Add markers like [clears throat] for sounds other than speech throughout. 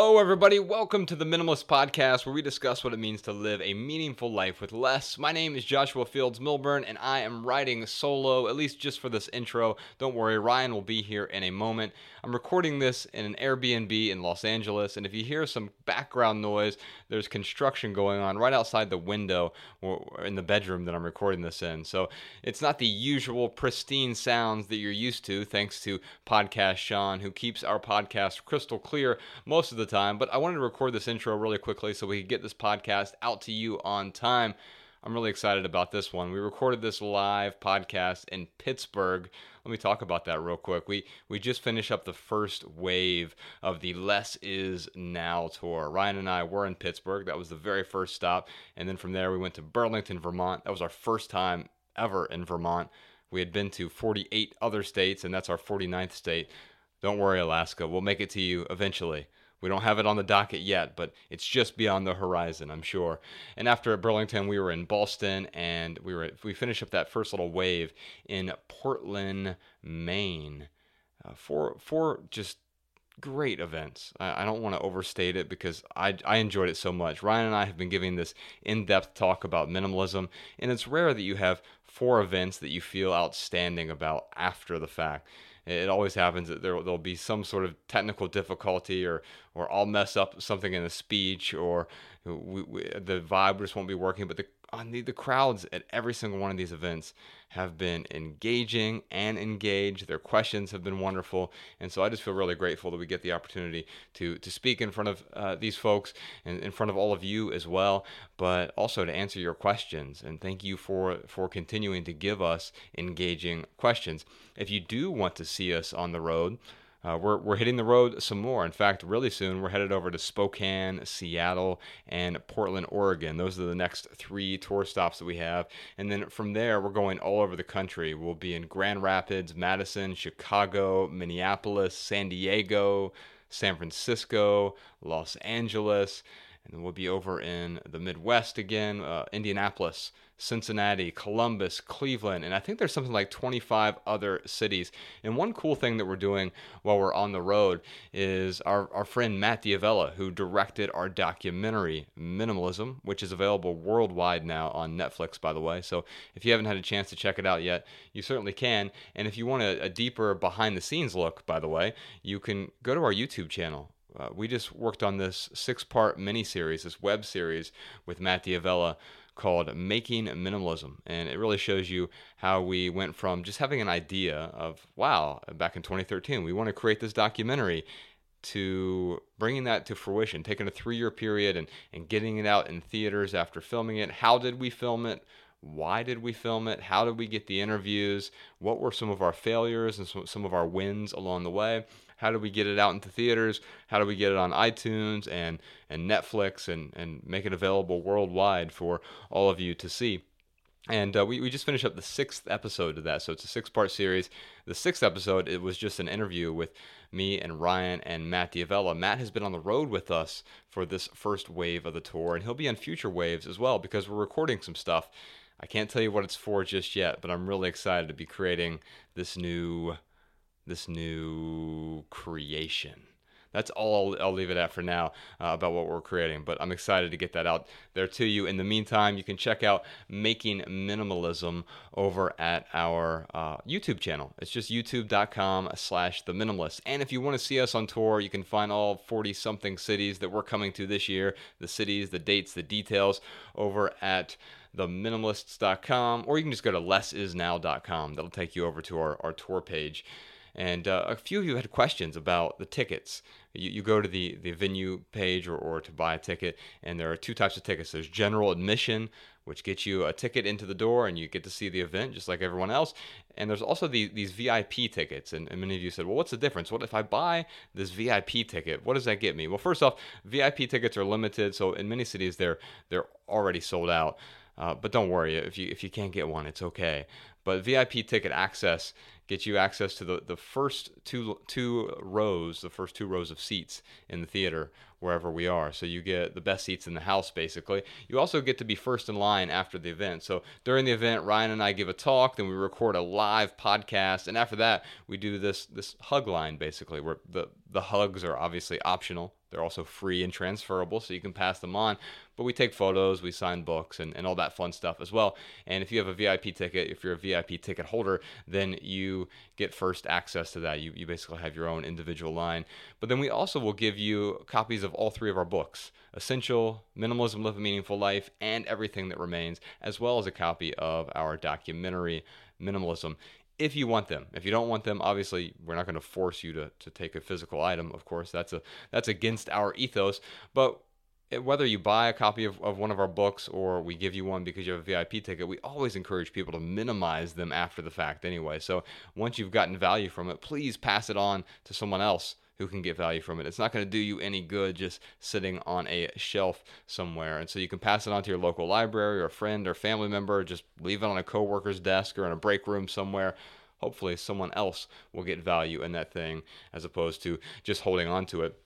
Hello, everybody. Welcome to the Minimalist Podcast, where we discuss what it means to live a meaningful life with less. My name is Joshua Fields Millburn, and I am writing solo, at least just for this intro. Don't worry, Ryan will be here in a moment. I'm recording this in an Airbnb in Los Angeles, and if you hear some background noise, there's construction going on right outside the window in the bedroom that I'm recording this in. So it's not the usual pristine sounds that you're used to, thanks to Podcast Sean, who keeps our podcast crystal clear most of the time. But I wanted to record this intro really quickly so we could get this podcast out to you on time. I'm really excited about this one. We recorded this live podcast in Pittsburgh. Let me talk about that real quick. We we just finished up the first wave of the Less Is Now tour. Ryan and I were in Pittsburgh. That was the very first stop, and then from there we went to Burlington, Vermont. That was our first time ever in Vermont. We had been to 48 other states, and that's our 49th state. Don't worry, Alaska. We'll make it to you eventually. We don't have it on the docket yet, but it's just beyond the horizon, I'm sure. And after Burlington, we were in Boston, and we were we finished up that first little wave in Portland, Maine. Uh, four four just great events. I, I don't want to overstate it because I, I enjoyed it so much. Ryan and I have been giving this in depth talk about minimalism, and it's rare that you have four events that you feel outstanding about after the fact. It always happens that there, there'll be some sort of technical difficulty, or, or I'll mess up something in the speech, or we, we, the vibe just won't be working. But the on the, the crowds at every single one of these events have been engaging and engaged. Their questions have been wonderful, and so I just feel really grateful that we get the opportunity to to speak in front of uh, these folks and in front of all of you as well, but also to answer your questions. And thank you for for continuing to give us engaging questions. If you do want to see us on the road. Uh, we're, we're hitting the road some more. In fact, really soon, we're headed over to Spokane, Seattle, and Portland, Oregon. Those are the next three tour stops that we have. And then from there, we're going all over the country. We'll be in Grand Rapids, Madison, Chicago, Minneapolis, San Diego, San Francisco, Los Angeles, and then we'll be over in the Midwest again, uh, Indianapolis, Cincinnati, Columbus, Cleveland, and I think there's something like 25 other cities. And one cool thing that we're doing while we're on the road is our, our friend Matt D'Avella, who directed our documentary Minimalism, which is available worldwide now on Netflix, by the way. So if you haven't had a chance to check it out yet, you certainly can. And if you want a, a deeper behind the scenes look, by the way, you can go to our YouTube channel. Uh, we just worked on this six part mini series, this web series with Matt D'Avella called Making Minimalism. And it really shows you how we went from just having an idea of, wow, back in 2013, we want to create this documentary to bringing that to fruition, taking a three year period and, and getting it out in theaters after filming it. How did we film it? Why did we film it? How did we get the interviews? What were some of our failures and some, some of our wins along the way? How do we get it out into theaters? How do we get it on iTunes and, and Netflix and, and make it available worldwide for all of you to see? And uh, we, we just finished up the sixth episode of that. So it's a six part series. The sixth episode, it was just an interview with me and Ryan and Matt D'Avella. Matt has been on the road with us for this first wave of the tour, and he'll be on future waves as well because we're recording some stuff. I can't tell you what it's for just yet, but I'm really excited to be creating this new this new creation. That's all I'll, leave it at for now uh, about what we're creating, but I'm excited to get that out there to you. In the meantime, you can check out Making Minimalism over at our uh, YouTube channel. It's just youtube.com slash the minimalist. And if you want to see us on tour, you can find all 40 something cities that we're coming to this year, the cities, the dates, the details over at theminimalists.com, or you can just go to lessisnow.com. That'll take you over to our, our tour page. And uh, a few of you had questions about the tickets. You, you go to the, the venue page or, or to buy a ticket, and there are two types of tickets. There's general admission, which gets you a ticket into the door and you get to see the event just like everyone else. And there's also the, these VIP tickets. And, and, many of you said, well, what's the difference? What if I buy this VIP ticket? What does that get me? Well, first off, VIP tickets are limited. So in many cities, they're, they're already sold out. Uh, but don't worry if you if you can't get one, it's okay. But VIP ticket access gets you access to the, the first two two rows, the first two rows of seats in the theater wherever we are. So you get the best seats in the house basically. You also get to be first in line after the event. So during the event, Ryan and I give a talk, then we record a live podcast, and after that, we do this this hug line basically where the the hugs are obviously optional. They're also free and transferable, so you can pass them on. But we take photos, we sign books, and, and all that fun stuff as well. And if you have a VIP ticket, if you're a VIP ticket holder, then you get first access to that. You, you basically have your own individual line. But then we also will give you copies of all three of our books Essential, Minimalism, Live a Meaningful Life, and Everything That Remains, as well as a copy of our documentary, Minimalism if you want them. If you don't want them, obviously we're not going to force you to, to take a physical item. Of course, that's a that's against our ethos. But eh, whether you buy a copy of, of one of our books or we give you one because you have a VIP ticket, we always encourage people to minimize them after the fact anyway. So once you've gotten value from it, please pass it on to someone else who can get value from it. It's not going to do you any good just sitting on a shelf somewhere. And so you can pass it on to your local library or a friend or family member, or just leave it on a coworker's desk or in a break room somewhere. Hopefully, someone else will get value in that thing as opposed to just holding on to it.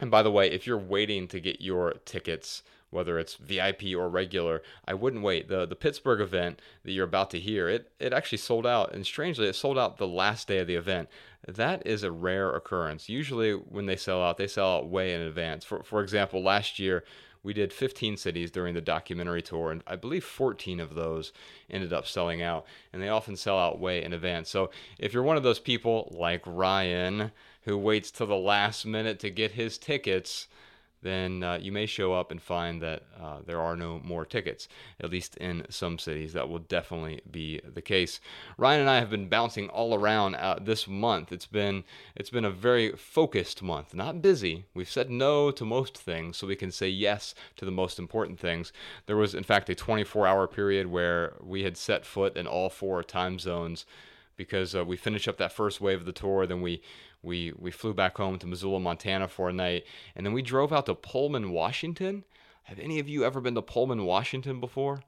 And by the way, if you're waiting to get your tickets, whether it's VIP or regular, I wouldn't wait. The the Pittsburgh event that you're about to hear, it it actually sold out, and strangely, it sold out the last day of the event. That is a rare occurrence. Usually, when they sell out, they sell out way in advance. For for example, last year we did 15 cities during the documentary tour, and I believe 14 of those ended up selling out. And they often sell out way in advance. So if you're one of those people like Ryan who waits till the last minute to get his tickets, then uh, you may show up and find that uh, there are no more tickets, at least in some cities. That will definitely be the case. Ryan and I have been bouncing all around uh, this month. It's been it's been a very focused month, not busy. We've said no to most things, so we can say yes to the most important things. There was, in fact, a 24-hour period where we had set foot in all four time zones because uh, we finished up that first wave of the tour, then we we we flew back home to Missoula, Montana for a night, and then we drove out to Pullman, Washington. Have any of you ever been to Pullman, Washington before?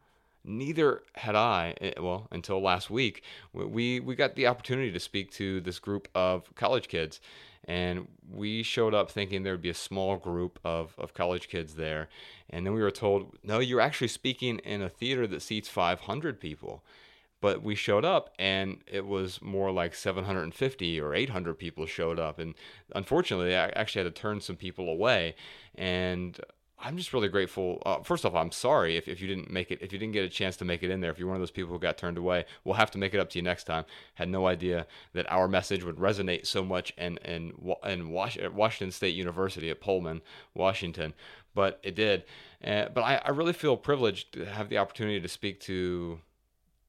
Neither had I. Eh, well, until last week, we we got the opportunity to speak to this group of college kids, and we showed up thinking there would be a small group of, of college kids there, and then we were told, no, you're actually speaking in a theater that seats 500 people but we showed up and it was more like 750 or 800 people showed up. And unfortunately i actually had to turn some people away. And i'm just really grateful. Uh, first off i'm sorry if, if you didn't make it if you didn't get a chance to make it in there. If you're one of those people who got turned away we'll have to make it up to you next time. Had no idea that our message would resonate so much in, in, in washington state university at pullman washington. But it did. Uh, but I, I really feel privileged to have the opportunity to speak to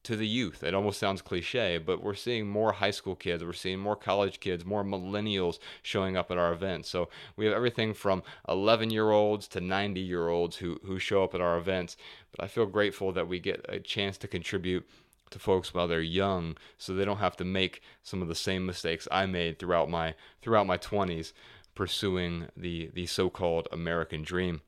to the youth. It almost sounds cliche, but we're seeing more high school kids, we're seeing more college kids, more millennials showing up at our events. So we have everything from 11 year olds to 90 year olds who, who show up at our events. But I feel grateful that we get a chance to contribute to folks while they're young so they don't have to make some of the same mistakes I made throughout my throughout my 20s pursuing the the so-called American dream.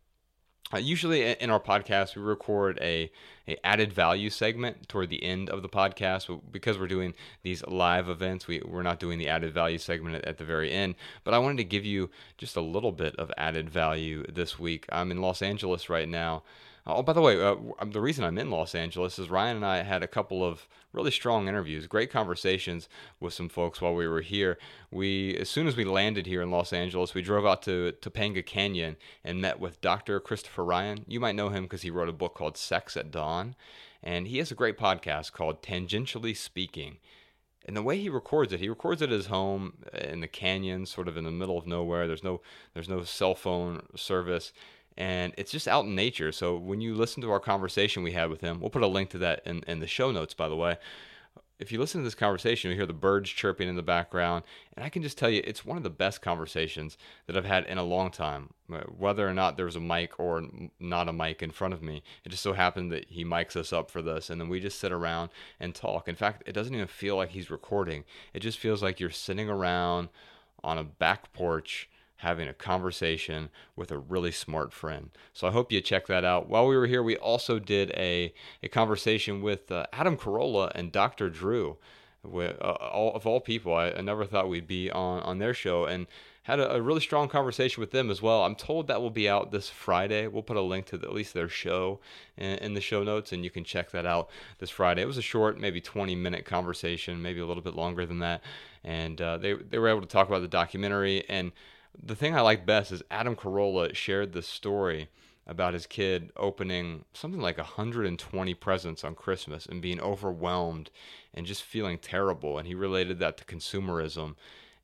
Uh, usually in our podcast, we record a, a added value segment toward the end of the podcast. Because we're doing these live events, we, we're not doing the added value segment at, at the very end. But I wanted to give you just a little bit of added value this week. I'm in Los Angeles right now. Oh, by the way, uh, the reason I'm in Los Angeles is Ryan and I had a couple of really strong interviews, great conversations with some folks while we were here. We, as soon as we landed here in Los Angeles, we drove out to Topanga Canyon and met with Dr. Christopher Ryan. You might know him because he wrote a book called Sex at Dawn, and he has a great podcast called Tangentially Speaking. And the way he records it, he records it at his home in the canyon, sort of in the middle of nowhere. There's no, there's no cell phone service and it's just out in nature. So when you listen to our conversation we had with him, we'll put a link to that in, in the show notes, by the way. If you listen to this conversation, you hear the birds chirping in the background, and I can just tell you it's one of the best conversations that I've had in a long time. Uh, whether or not there was a mic or not a mic in front of me, it just so happened that he mics us up for this, and then we just sit around and talk. In fact, it doesn't even feel like he's recording. It just feels like you're sitting around on a back porch having a conversation with a really smart friend. So I hope you check that out. While we were here, we also did a, a conversation with uh, Adam Carolla and Dr. Drew. With, uh, all, of all people, I, I, never thought we'd be on, on their show and had a, a, really strong conversation with them as well. I'm told that will be out this Friday. We'll put a link to the, at least their show in, in, the show notes, and you can check that out this Friday. It was a short, maybe 20 minute conversation, maybe a little bit longer than that. And uh, they, they were able to talk about the documentary and the thing I like best is Adam Carolla shared this story about his kid opening something like 120 presents on Christmas and being overwhelmed and just feeling terrible. And he related that to consumerism.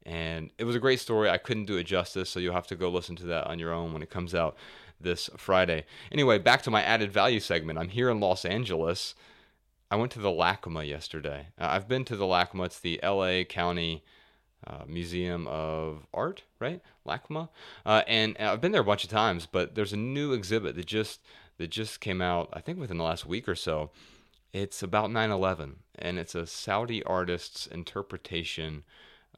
And it was a great story. I couldn't do it justice, so you'll have to go listen to that on your own when it comes out this Friday. Anyway, back to my added value segment. I'm here in Los Angeles. I went to the LACMA yesterday. I've been to the LACMA, it's the LA County uh, Museum of Art, right? LACMA, uh, and I've been there a bunch of times. But there's a new exhibit that just that just came out, I think within the last week or so. It's about 9/11, and it's a Saudi artist's interpretation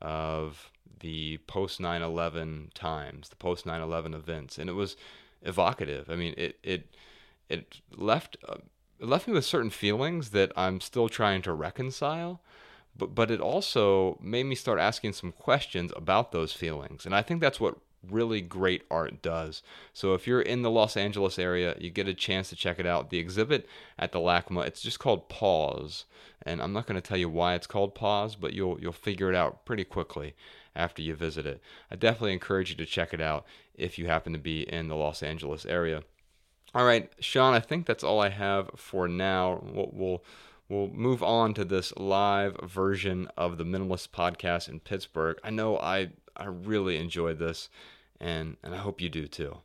of the post 9/11 times, the post 9/11 events, and it was evocative. I mean, it it it left uh, it left me with certain feelings that I'm still trying to reconcile but but it also made me start asking some questions about those feelings. And i think that's what really great art does. So if you're in the los angeles area you get a chance to check it out. The exhibit at the lacma it's just called pause. And i'm not going to tell you why it's called pause but you'll you'll figure it out pretty quickly after you visit it. I definitely encourage you to check it out if you happen to be in the los angeles area. All right sean i think that's all i have for now. We'll, we'll we'll move on to this live version of the Minimalist podcast in Pittsburgh. I know I I really enjoyed this, and and I hope you do too.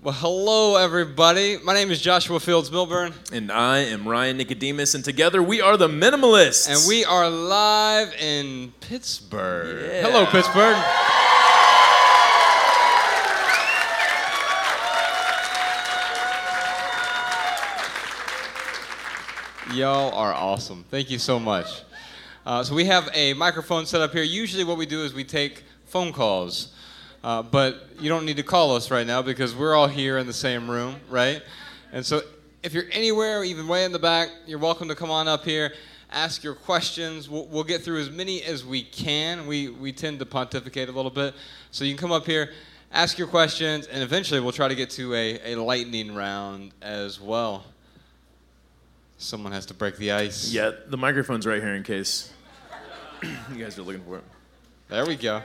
Well, hello everybody. My name is Joshua Fields Millburn, and I am Ryan Nicodemus, and together we are the Minimalists, and we are live in Pittsburgh. Yeah. Hello, Pittsburgh. Y'all are awesome. Thank you so much. Uh, so we have a microphone set up here. Usually, what we do is we take phone calls, uh, but you don't need to call us right now because we're all here in the same room, right? And so, if you're anywhere, even way in the back, you're welcome to come on up here, ask your questions. We'll, we'll get through as many as we can. We we tend to pontificate a little bit, so you can come up here, ask your questions, and eventually we'll try to get to a, a lightning round as well. Someone has to break the ice. Yeah, the microphone's right here in case [clears throat] you guys are looking for it. There we go.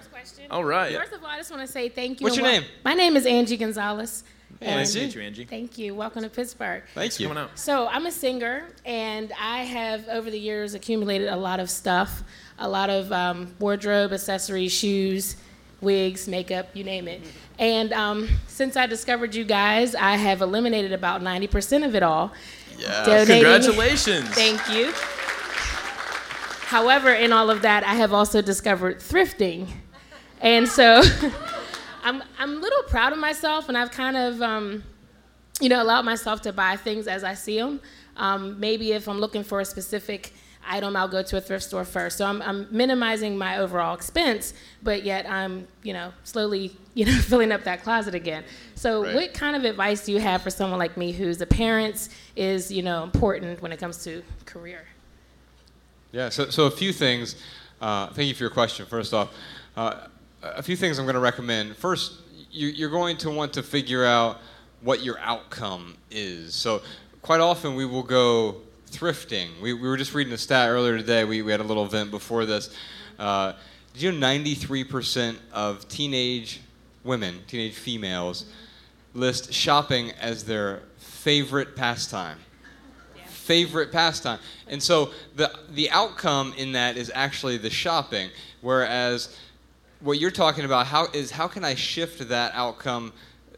All right. First of all, I just want to say thank you. What's your name? My name is Angie Gonzalez. Hey, nice to meet you, Angie. Thank you. Welcome to Pittsburgh. Thank you. Coming out. So I'm a singer, and I have over the years accumulated a lot of stuff, a lot of um, wardrobe, accessories, shoes, wigs, makeup, you name it. And um, since I discovered you guys, I have eliminated about 90% of it all. Yeah. Donating. Congratulations. Thank you. However, in all of that, I have also discovered thrifting. And so [laughs] I'm, I'm a little proud of myself, and I've kind of, um, you know, allowed myself to buy things as I see them. Um, maybe if I'm looking for a specific item, I'll go to a thrift store first. So I'm, I'm minimizing my overall expense, but yet I'm, you know, slowly, [laughs] you know, filling up that closet again. So right. what kind of advice do you have for someone like me whose appearance is, you know, important when it comes to career? Yeah, so, so a few things. Uh, thank you for your question, first off. Uh, a few things I'm going to recommend. First, you, you're going to want to figure out what your outcome is. So quite often we will go thrifting. We, we were just reading a stat earlier today. We, we had a little event before this. Uh, did you know 93% of teenage women, teenage females, list shopping as their favorite pastime? Favorite pastime. And so the, the outcome in that is actually the shopping, whereas what you're talking about how is how can I shift that outcome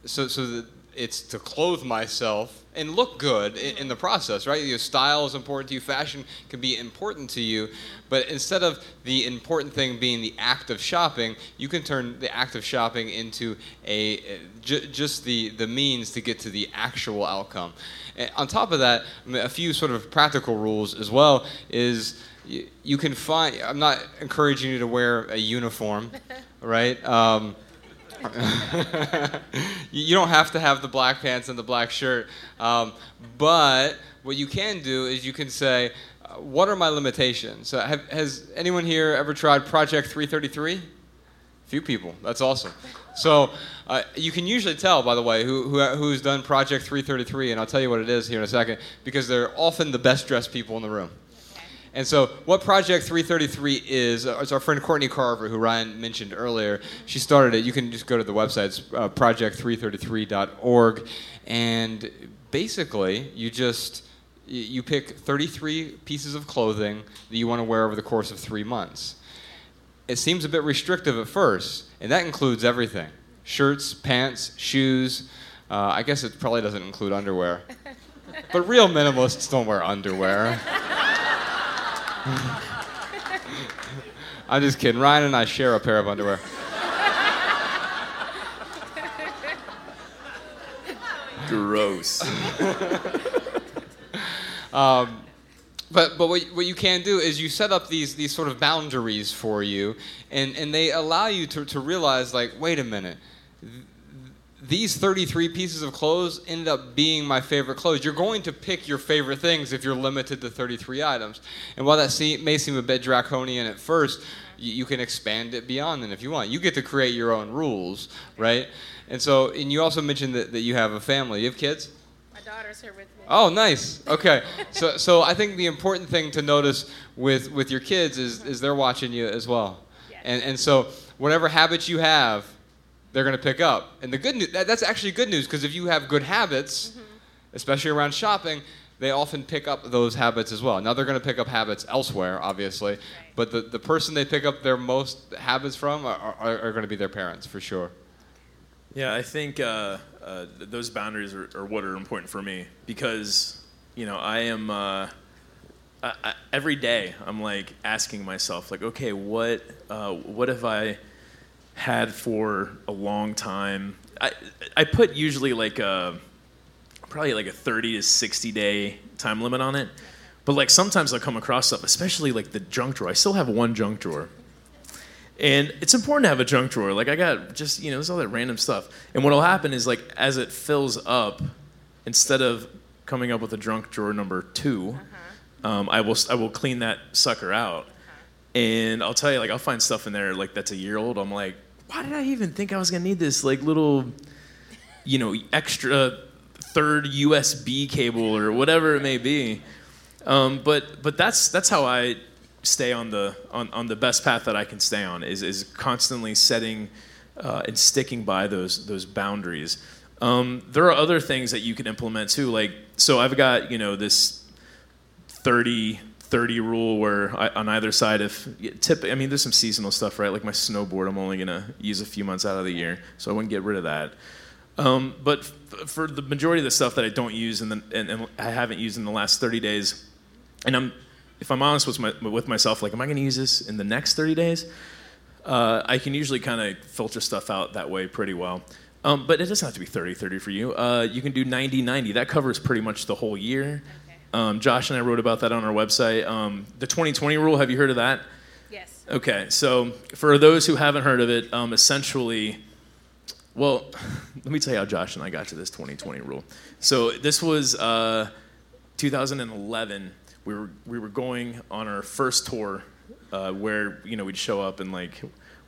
so, so that it's to clothe myself and look good in, in, the process, right? Your style is important to you, fashion can be important to you, but instead of the important thing being the act of shopping, you can turn the act of shopping into a j- just the the means to get to the actual outcome. And on top of that, a few sort of practical rules as well is. You, you can find. I'm not encouraging you to wear a uniform, [laughs] right? Um, [laughs] you don't have to have the black pants and the black shirt, um, but what you can do is you can say, uh, "What are my limitations?" So, have, has anyone here ever tried Project 333? Few people. That's awesome. So uh, you can usually tell, by the way, who, who, who's done Project 333, and I'll tell you what it is here in a second, because they're often the best dressed people in the room. And so, what Project 333 is, uh, it's our friend Courtney Carver, who Ryan mentioned earlier. She started it. You can just go to the website, it's uh, project333.org. And basically, you just you pick 33 pieces of clothing that you want to wear over the course of three months. It seems a bit restrictive at first, and that includes everything shirts, pants, shoes. Uh, I guess it probably doesn't include underwear. [laughs] But real minimalists don't wear underwear. [laughs] I'm just kidding. Ryan and I share a pair of underwear. Gross. [laughs] Um, but but what, what you can do is you set up these these sort of boundaries for you, and, and they allow you to, to realize like, wait a minute, these 33 pieces of clothes ended up being my favorite clothes. You're going to pick your favorite things if you're limited to 33 items. And while that may seem a bit draconian at first, you, you can expand it beyond then if you want. You get to create your own rules, right? And so, and you also mentioned that, that you have a family. You have kids? My daughter's here with me. Oh, nice. Okay. So, so I think the important thing to notice with, with your kids is, is they're watching you as well. Yes. And, and so whatever habits you have, they're going to pick up. And the good news, that, that's actually good news because if you have good habits, especially around shopping, they often pick up those habits as well. Now they're going to pick up habits elsewhere, obviously, but the, the person they pick up their most habits from are, are, are going to be their parents for sure. Yeah, I think uh, uh, those boundaries are, are what are important for me because, you know, I am uh, I, I, every day I'm like asking myself, like, okay, what uh, what have I had for a long time? I I put usually like a probably like a 30 to 60 day time limit on it, but like sometimes I'll come across stuff, especially like the junk drawer. I still have one junk drawer. And it's important to have a junk drawer. Like I got just you know, there's all that random stuff. And what'll happen is like as it fills up, instead of coming up with a junk drawer number 2 um, I will I will clean that sucker out. And I'll tell you, like I'll find stuff in there like that's a year old. I'm like, why did I even think I was gonna need this like little, you know, extra third USB cable or whatever it may be. Um, but but that's that's how I stay on the on, on the best path that I can stay on is is constantly setting uh, and sticking by those those boundaries. Um, there are other things that you can implement too. Like so, I've got you know this 30 30 rule where I, on either side if tip I mean there's some seasonal stuff right like my snowboard I'm only gonna use a few months out of the year so I wouldn't get rid of that. Um, but f- for the majority of the stuff that I don't use and, and, and I haven't used in the last 30 days, and I'm, if I'm honest with, my, with myself, like, am I going to use this in the next 30 days? Uh, I can usually kind of filter stuff out that way pretty well. Um, but it doesn't have to be 30 30 for you. Uh, you can do 90 90. That covers pretty much the whole year. Um, Josh and I wrote about that on our website. Um, the 2020 rule, have you heard of that? Yes. Okay, so for those who haven't heard of it, um, essentially, well, [laughs] let me tell you how Josh and I got to this 2020 rule. So this was uh, 2011. We were we were going on our first tour, uh, where you know we'd show up and like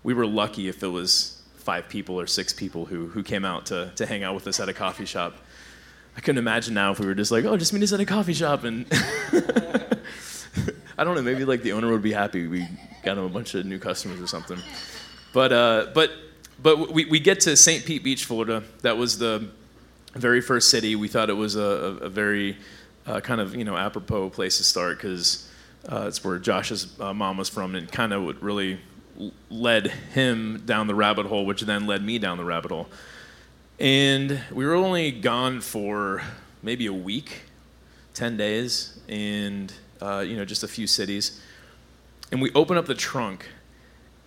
we were lucky if it was five people or six people who who came out to to hang out with us at a coffee shop. I couldn't imagine now if we were just like, oh, just meet us at a coffee shop and. [laughs] I don't know. Maybe like the owner would be happy. We got him a bunch of new customers or something. But uh, but but we, we get to St. Pete Beach, Florida. That was the very first city. We thought it was a, a, very uh, kind of you know apropos place to start because uh, it's where Josh's uh, mom was from, and kind of what really led him down the rabbit hole, which then led me down the rabbit hole. And we were only gone for maybe a week, ten days, and uh, you know just a few cities. And we open up the trunk,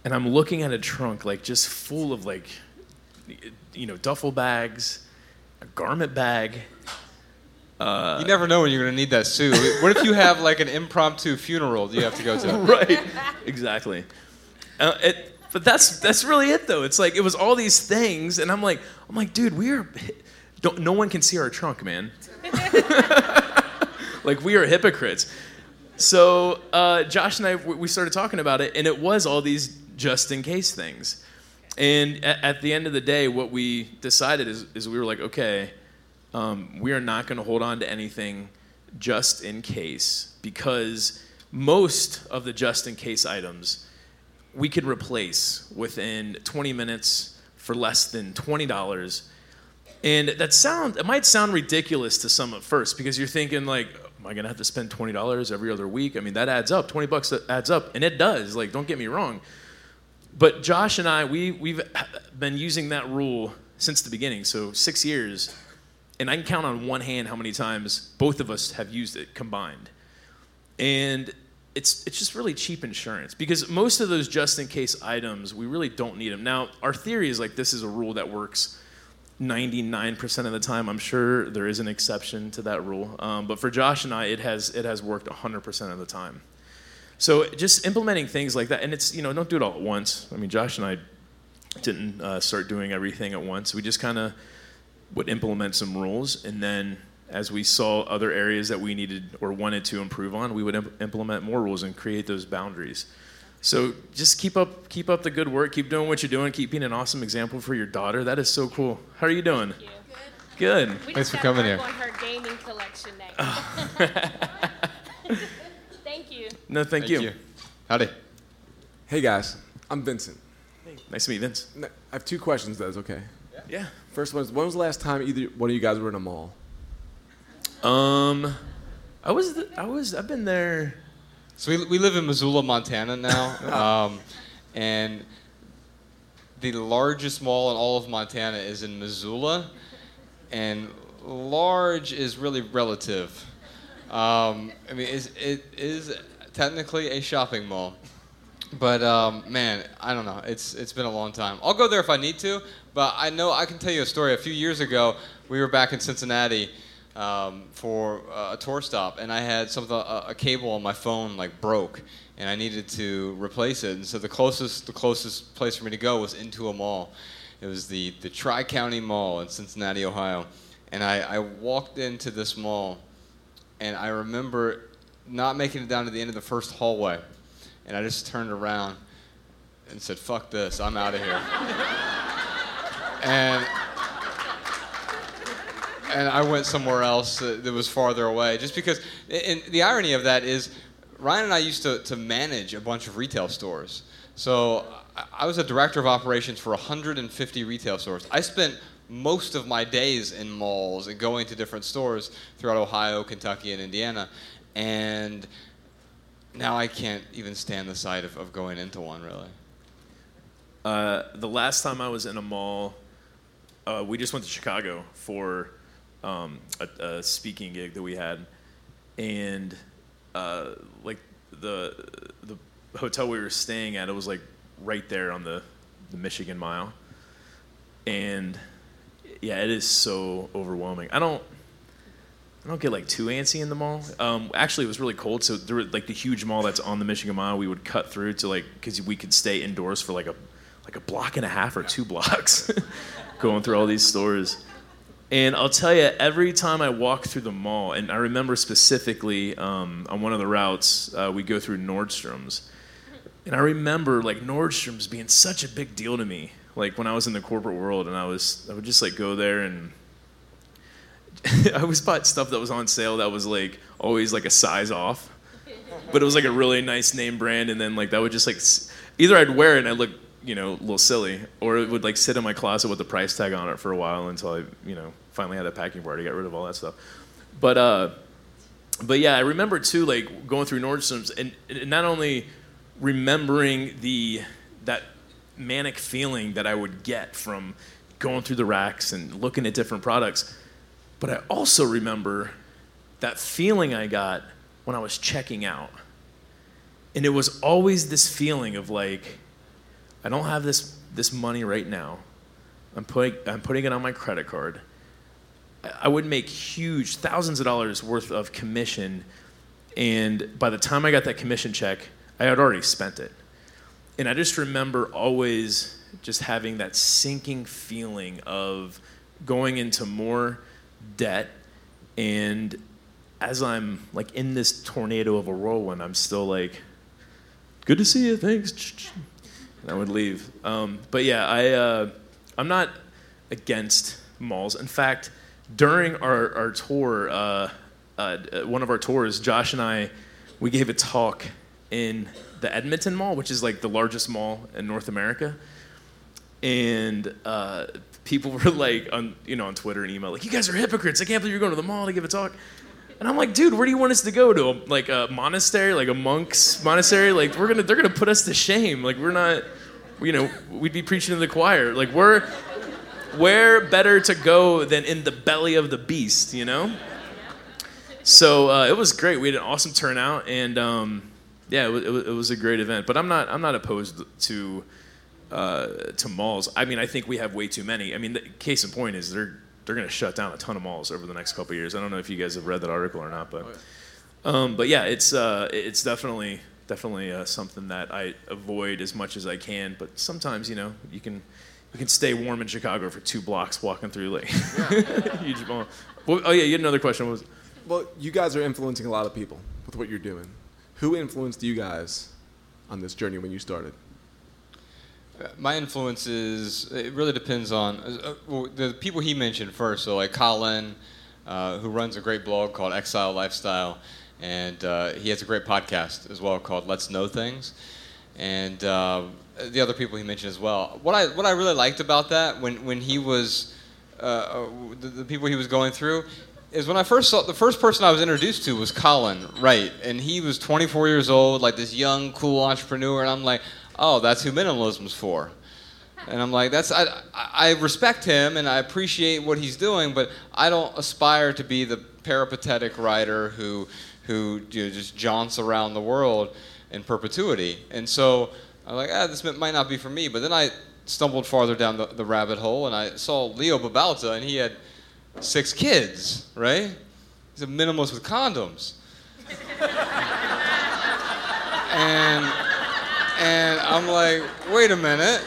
and I'm looking at a trunk like just full of like, you know, duffel bags, a garment bag. you never know when you're going to need that suit. What if you have like an impromptu funeral that you have to go to? [laughs] right, exactly. Uh, it, but that's that's really it though. It's like it was all these things, and I'm like, I'm like, dude, we are. No one can see our trunk, man. [laughs] like we are hypocrites. So uh, Josh and I, we started talking about it, and it was all these just in case things. And at, at the end of the day, what we decided is, is we were like, okay, um, we are not going to hold on to anything just in case because most of the just in case items we could replace within 20 minutes for less than $20 and that sound it might sound ridiculous to some at first because you're thinking like am i going to have to spend $20 every other week? I mean that adds up. 20 bucks adds up and it does like don't get me wrong. But josh and i we, we've been using that rule since the beginning so six years and i can count on one hand how many times both of us have used it combined. And it's it's just really cheap insurance because most of those just in case items we really don't need them. Now our theory is like this is a rule that works 99% of the time. I'm sure there is an exception to that rule, um, but for Josh and I, it has it has worked 100% of the time. So just implementing things like that, and it's you know don't do it all at once. I mean Josh and I didn't uh, start doing everything at once. We just kind of would implement some rules and then as we saw other areas that we needed or wanted to improve on, we would imp- implement more rules and create those boundaries. So just keep up, keep up the good work. Keep doing what you're doing. Keep being an awesome example for your daughter. That is so cool. How are you doing? Thank you. Good. We Thanks just for got coming work here. on her gaming collection next. [laughs] [laughs] Thank you. No, thank, you. Howdy. Hey guys, I'm Vincent. Hey. Nice to meet you, Vince. N- I have two questions. That's okay. Yeah. First one is, when was the last time either one of you guys were in a mall? Um, I was, th- I was, I've been there. So we, we live in Missoula, Montana now, [laughs] um, and the largest mall in all of Montana is in Missoula, and large is really relative. Um, I mean, it is technically a shopping mall, but um, man, I don't know. It's it's been a long time. I'll go there if I need to, but I know I can tell you a story. A few years ago, we were back in Cincinnati um, for uh, a tour stop, and I had something a, a cable on my phone like broke, and I needed to replace it. And so the closest the closest place for me to go was into a mall. It was the the Tri County Mall in Cincinnati, Ohio, and I, I walked into this mall, and I remember not making it down to the end of the first hallway, and I just turned around and said, "Fuck this, I'm out of here." [laughs] and and I went somewhere else that was farther away. Just because, and the irony of that is, Ryan and I used to, to manage a bunch of retail stores. So I- I was a director of operations for 150 retail stores. I spent most of my days in malls and going to different stores throughout Ohio, Kentucky, and Indiana. And now I can't even stand the sight of, of going into one, really. Uh, the last time I was in a mall, uh, we just went to Chicago for um, a, a speaking gig that we had, and uh, like the the hotel we were staying at, it was like right there on the the Michigan Mile, and yeah, it is so overwhelming. I don't. I don't get like too antsy in the mall. Um, actually, it was really cold, so there were like the huge mall that's on the Michigan Mile. We would cut through to like because we could stay indoors for like a like a block and a half or two blocks, [laughs] going through all these stores. And I'll tell you, every time I walk through the mall, and I remember specifically um, on one of the routes, uh, we go through Nordstrom's, and I remember like Nordstrom's being such a big deal to me. Like when I was in the corporate world, and I was I would just like go there and [laughs] I always bought stuff that was on sale that was like always like a size off, but it was like a really nice name brand, and then like that would just like either I'd wear it and I'd look you know a little silly, or it would like sit in my closet with the price tag on it for a while until I you know finally had a packing party, got rid of all that stuff. But uh, but yeah, I remember too like going through Nordstrom's and, and not only remembering the that manic feeling that I would get from going through the racks and looking at different products. But I also remember that feeling I got when I was checking out. And it was always this feeling of like, I don't have this, this money right now. I'm putting, I'm putting it on my credit card. I- would make huge, thousands of dollars worth of commission. And by the time I got that commission check, I had already spent it. and I just remember always just having that sinking feeling of going into more debt and as I'm like in this tornado of a whirlwind, I'm still like, good to see you, thanks. I would leave. Um, but yeah, I, uh, I'm not against malls. In fact, during our, our tour, uh, uh, one of our tours, Josh and I, we gave a talk in the Edmonton Mall, which is like the largest mall in North America. And uh, people [laughs] were like on you know on Twitter and email like you guys are hypocrites. I can't believe you're going to the mall to give a talk. And I'm like, dude, where do you want us to go to? Like a monastery, like a monk's monastery? Like we're gonna they're gonna put us to shame. Like we're not you know, we'd be preaching to the choir. Like we're where better to go than in the belly of the beast, you know? So uh, it was great. We had an awesome turnout, and um, yeah, it was, it was, a great event. But I'm not I'm not opposed to uh, to malls. I mean, I think we have way too many. I mean, the case in point is they're they're going to shut down a ton of malls over the next couple years. I don't know if you guys have read that article or not, but um, but yeah, it's uh, it's definitely definitely uh, something that I avoid as much as I can. But sometimes you know you can you can stay warm in Chicago for two blocks walking through like huge mall. Well, oh yeah, you had another question. What was well, you guys are influencing a lot of people with what you're doing. Who influenced you guys on this journey when you started? my influence is it really depends on uh, well, the people he mentioned first. So like Colin, uh, who runs a great blog called Exile Lifestyle, and uh, he has a great podcast as well called Let's Know Things, and uh, the other people he mentioned as well. What I what I really liked about that when when he was uh, uh, the, the people he was going through is when I first saw the first person I was introduced to was Colin Wright, and he was 24 years old, like this young, cool entrepreneur, and I'm like, oh, that's who minimalism's for. And I'm like, that's I, I respect him and I appreciate what he's doing, but I don't aspire to be the peripatetic writer who who you know, just jaunts around the world in perpetuity. And so I'm like, ah, this might not be for me. But then I stumbled farther down the, the rabbit hole and I saw Leo Babauta, and he had six kids, right? He's a minimalist with condoms. [laughs] and and I'm like, wait a minute.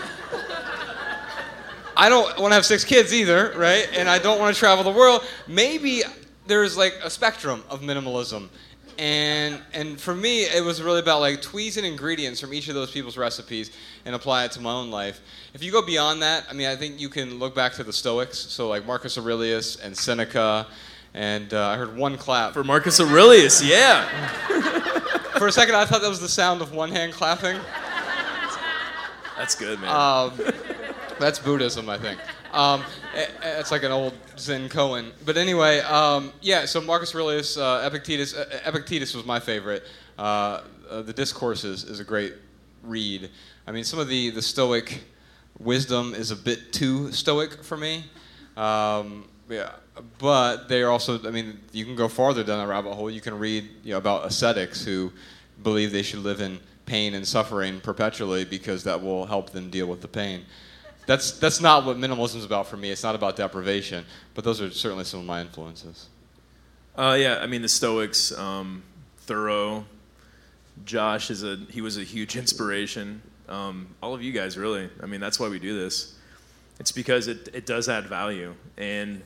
I don't want to have six kids either, right? And I don't want to travel the world. Maybe there's like a spectrum of minimalism. And and for me, it was really about like tweezing ingredients from each of those people's recipes and apply it to my own life. If you go beyond that, I mean, I think you can look back to the Stoics, so like Marcus Aurelius and Seneca, and uh, I heard one clap for Marcus Aurelius. Yeah. [laughs] for a second, I thought that was the sound of one hand clapping. That's good, man. Um, that's Buddhism, I think. Um, it's like an old Zen koan. But anyway, um, yeah. So Marcus Aurelius, uh, Epictetus. Uh, Epictetus was my favorite. Uh, uh, the Discourses is a great read. I mean, some of the the Stoic wisdom is a bit too Stoic for me. Um, yeah, but they are also. I mean, you can go farther down the rabbit hole. You can read you know, about ascetics who believe they should live in pain and suffering perpetually because that will help them deal with the pain. That's, that's not what minimalism is about for me. It's not about deprivation, but those are certainly some of my influences. Uh, yeah, I mean the Stoics, um, Thoreau, Josh is a he was a huge [laughs] inspiration. Um, all of you guys, really. I mean that's why we do this. It's because it it does add value. And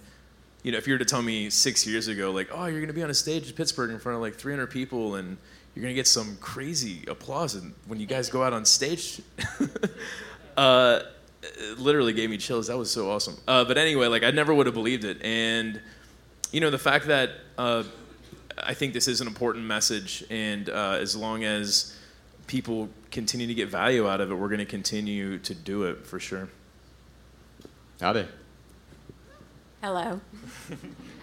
you know, if you were to tell me six years ago, like, oh, you're going to be on a stage in Pittsburgh in front of like 300 people and you're gonna get some crazy applause when you guys go out on stage. [laughs] uh, literally gave me chills. That was so awesome. Uh, but anyway, like I never would have believed it, and you know the fact that uh, I think this is an important message, and uh, as long as people continue to get value out of it, we're going to continue to do it for sure. Howdy. Hello. [laughs]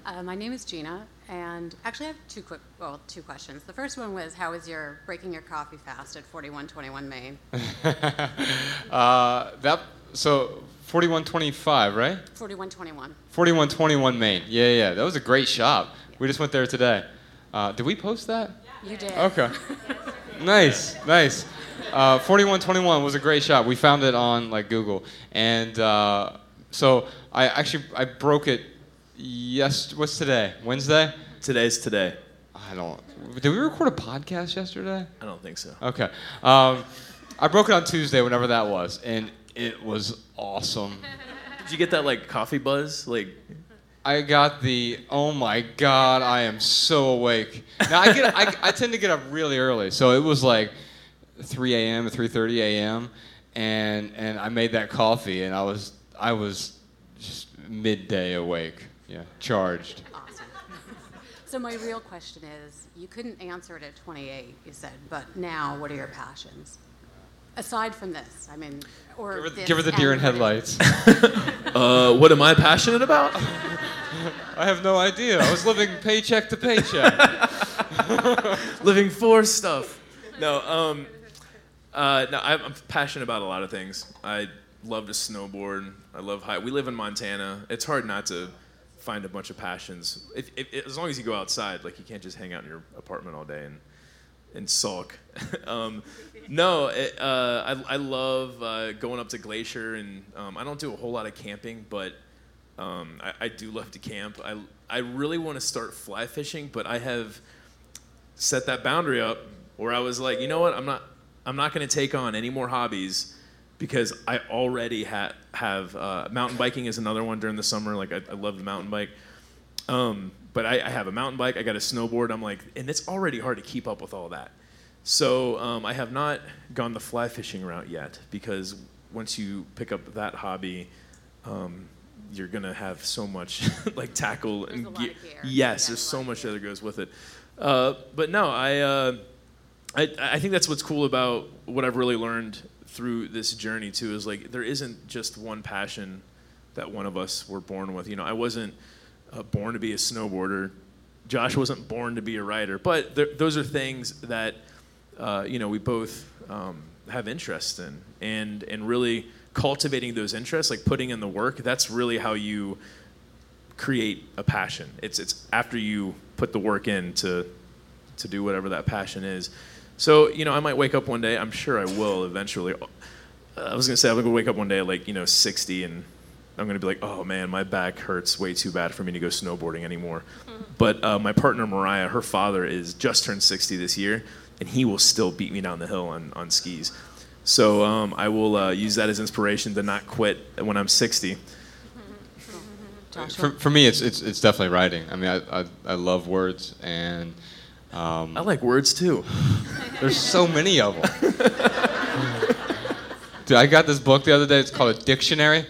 Uh, my name is Gina, and actually, I have two quick, well, two questions. The first one was, how was your breaking your coffee fast at 4121 Main? [laughs] uh, that so 4125, right? 4121. 4121 Main. Yeah, yeah, that was a great shop. We just went there today. Uh, did we post that? You did. Okay. nice, nice. Uh, 4121 was a great shop. We found it on like Google, and uh, so I actually I broke it Yes. What's today? Wednesday. Today's today. I don't. Did we record a podcast yesterday? I don't think so. Okay. Um, I broke it on Tuesday, whenever that was, and it was awesome. Did you get that like coffee buzz? Like, I got the oh my god, I am so awake. Now I get I, I tend to get up really early, so it was like 3 a.m. or 3:30 a.m. and and I made that coffee, and I was I was just midday awake, yeah, charged. Awesome. So my real question is, you couldn't answer it at 28, you said, but now what are your passions? Aside from this, I mean, or Give her, this give her the deer in and- headlights. [laughs] [laughs] uh, what am I passionate about? [laughs] I have no idea. I was living paycheck to paycheck. Living for stuff. No, um, uh, no, I'm, I'm passionate about a lot of things. I love to snowboard. I love high. We live in Montana. It's hard not to find a bunch of passions. If, if, as long as you go outside, like you can't just hang out in your apartment all day and and sulk. um, no, it, uh, I, I love uh, going up to Glacier, and um, I don't do a whole lot of camping, but um, I, I do love to camp. I, I really want to start fly fishing, but I have set that boundary up where I was like, you know what, I'm not, I'm not going to take on any more hobbies because I already ha- have uh, mountain biking is another one during the summer. Like I, I love the mountain bike. Um, but I, I have a mountain bike, I got a snowboard. I'm like, and it's already hard to keep up with all that. So um, I have not gone the fly fishing route yet because once you pick up that hobby, um, you're gonna have so much [laughs] like tackle There's and a lot gear. of gear. Yes, Yeah, there's so much that goes with it. Uh, but no, I, uh, I I think that's what's cool about what I've really learned through this journey too is like there isn't just one passion that one of us were born with. You know, I wasn't uh, born to be a snowboarder. Josh wasn't born to be a writer, but there, those are things that uh, you know we both um, have interest in, and and really cultivating those interests, like putting in the work. That's really how you create a passion. It's it's after you put the work in to to do whatever that passion is. So you know, I might wake up one day. I'm sure I will eventually. Uh, I was gonna say I'm gonna wake up one day at like you know 60 and I'm gonna be like, oh man, my back hurts way too bad for me to go snowboarding anymore. But uh, my partner Mariah, her father is just turned 60 this year, and he will still beat me down the hill on, on skis. So um, I will uh, use that as inspiration to not quit when I'm 60. For, for me, it's, it's, it's definitely writing. I mean, I, I, I love words, and um, I like words too. [laughs] there's so many of them. [laughs] Dude, I got this book the other day. It's called a dictionary.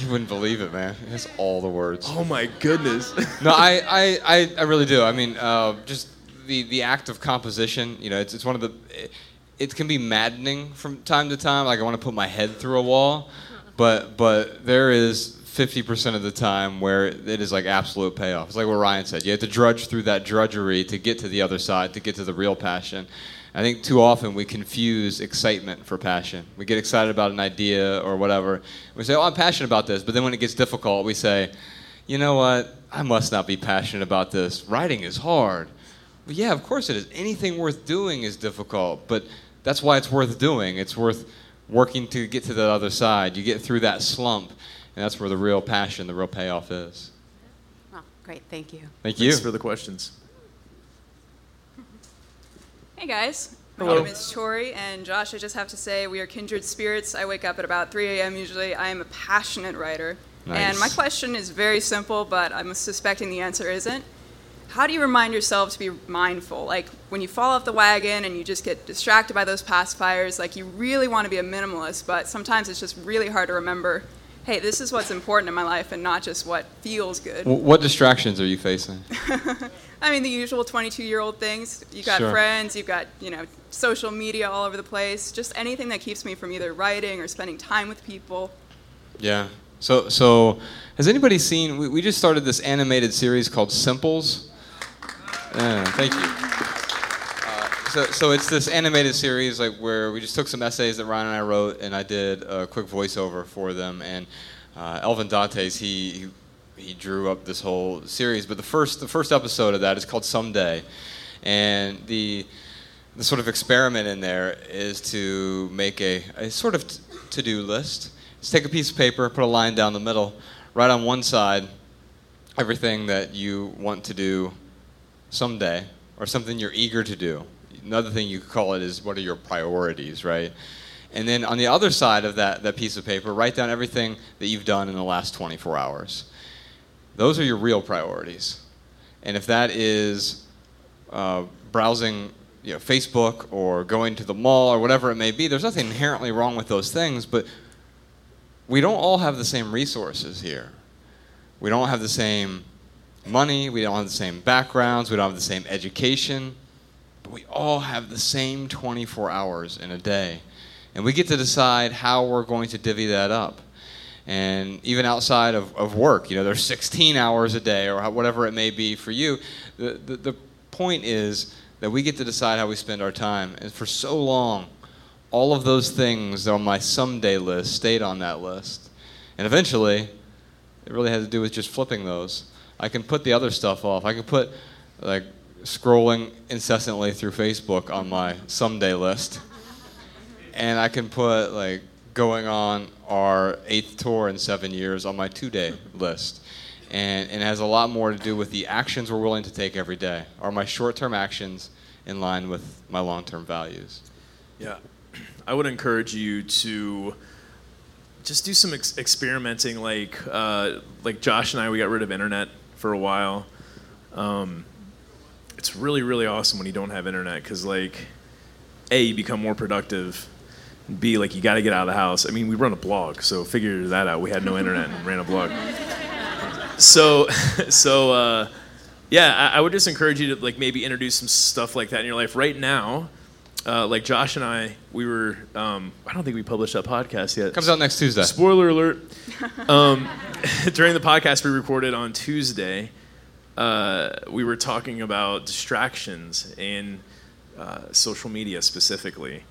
You wouldn't believe it, man. It has all the words. Oh my goodness. No, I, I, I, I really do. I mean, uh, just the, the act of composition, you know, it's, it's one of the. It, it can be maddening from time to time. Like, I want to put my head through a wall. But, but there is 50% of the time where it is like absolute payoff. It's like what Ryan said. You have to drudge through that drudgery to get to the other side, to get to the real passion. I think too often we confuse excitement for passion. We get excited about an idea or whatever. We say, "Oh, I'm passionate about this," but then when it gets difficult, we say, "You know what? I must not be passionate about this. Writing is hard." Well, yeah, of course it is. Anything worth doing is difficult, but that's why it's worth doing. It's worth working to get to the other side. You get through that slump, and that's where the real passion, the real payoff is. Well, great, thank you. Thank you. Thanks for the questions. Hey guys. My name is Tori, and Josh, I just have to say we are kindred spirits. I wake up at about 3 a.m. usually. I am a passionate writer. And my question is very simple, but I'm suspecting the answer isn't. How do you remind yourself to be mindful? Like when you fall off the wagon and you just get distracted by those pacifiers, like you really want to be a minimalist, but sometimes it's just really hard to remember hey, this is what's important in my life and not just what feels good. What distractions are you facing? [laughs] I mean, the usual 22 year old things. You got Sure. friends, you've got, you know, social media all over the place. Just anything that keeps me from either writing or spending time with people. Yeah. So, so has anybody seen? We, we just started this animated series called Simples. Yeah, thank you. Uh, so, so it's this animated series like where we just took some essays that Ryan and I wrote, and I did a quick voiceover for them. And uh, Elvin Dantes, he, he drew up this whole series. But the first the first episode of that is called Someday, and the the sort of experiment in there is to make a, a sort of t- to-do list. Just take a piece of paper, put a line down the middle, write on one side everything that you want to do someday or something you're eager to do. another thing you could call it is what are your priorities, right? And then on the other side of that, that piece of paper, write down everything that you've done in the last 24 hours. Those are your real priorities. And if that is uh, browsing you know, Facebook or going to the mall or whatever it may be, there's nothing inherently wrong with those things, but we don't all have the same resources here. We don't have the same money, we don't have the same backgrounds, we don't have the same education, but we all have the same 24 hours in a day. And we get to decide how we're going to divvy that up. And even outside of, of work, you know, there's 16 hours a day or whatever it may be for you. The, the, the point is that we get to decide how we spend our time. And for so long, all of those things on my someday list stayed on that list. And eventually, it really had to do with just flipping those. I can put the other stuff off. I can put like scrolling incessantly through Facebook on my someday list. And I can put like going on our eighth tour in seven years on my two day list. And, and it has a lot more to do with the actions we're willing to take every day. Are my short term actions in line with my long term values? Yeah. [clears throat] I would encourage you to just do some ex- experimenting. Like, uh, like Josh and I, we got rid of internet for a while. Um, it's really, really awesome when you don't have internet because, like, A, you become more productive. B, like, you got to get out of the house. I mean, we run a blog, so figure that out. We had no internet and ran a blog. So, [laughs] so, uh, yeah, I, I would just encourage you to, like, maybe introduce some stuff like that in your life. Right now, uh, like Josh and I, we were. Um, I don't think we published that podcast yet. Comes out next Tuesday. Spoiler alert. [laughs] Um, [laughs] during the podcast we recorded on Tuesday, uh, we were talking about distractions and uh, social media specifically,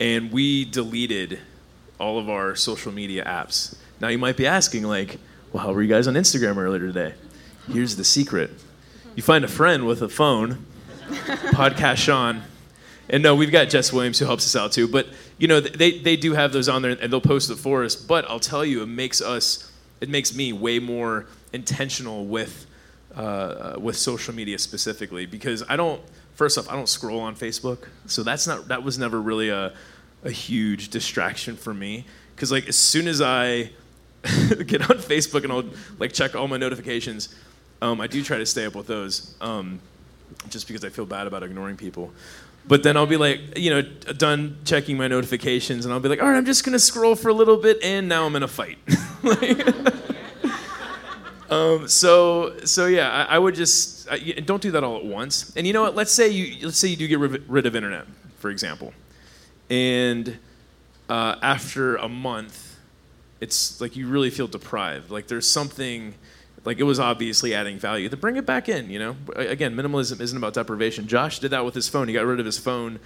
and we deleted all of our social media apps. Now you might be asking, like, well, how were you guys on Instagram earlier today? Here's the secret: you find a friend with a phone, [laughs] podcast Sean and no, we've got Jess Williams who helps us out too. But you know, they they do have those on there, and they'll post it for us. But I'll tell you, it makes us, it makes me way more intentional with uh, with social media specifically because I don't. First off, I don't scroll on Facebook, so that's not that was never really a a huge distraction for me because like as soon as I [laughs] get on Facebook and I'll like check all my notifications, um, I do try to stay up with those. Um, just because I feel bad about ignoring people. But then I'll be like, you know, done checking my notifications, and I'll be like, all right, I'm just gonna scroll for a little bit, and now I'm in a fight. [laughs] [laughs] um, so, so yeah, I, I would just I, don't do that all at once. And you know what? Let's say you let's say you do get rid of internet, for example, and uh, after a month, it's like you really feel deprived. Like there's something like it was obviously adding value. To bring it back in you know? Again minimalism isn't about deprivation. Josh did that with his phone. He got rid of his phone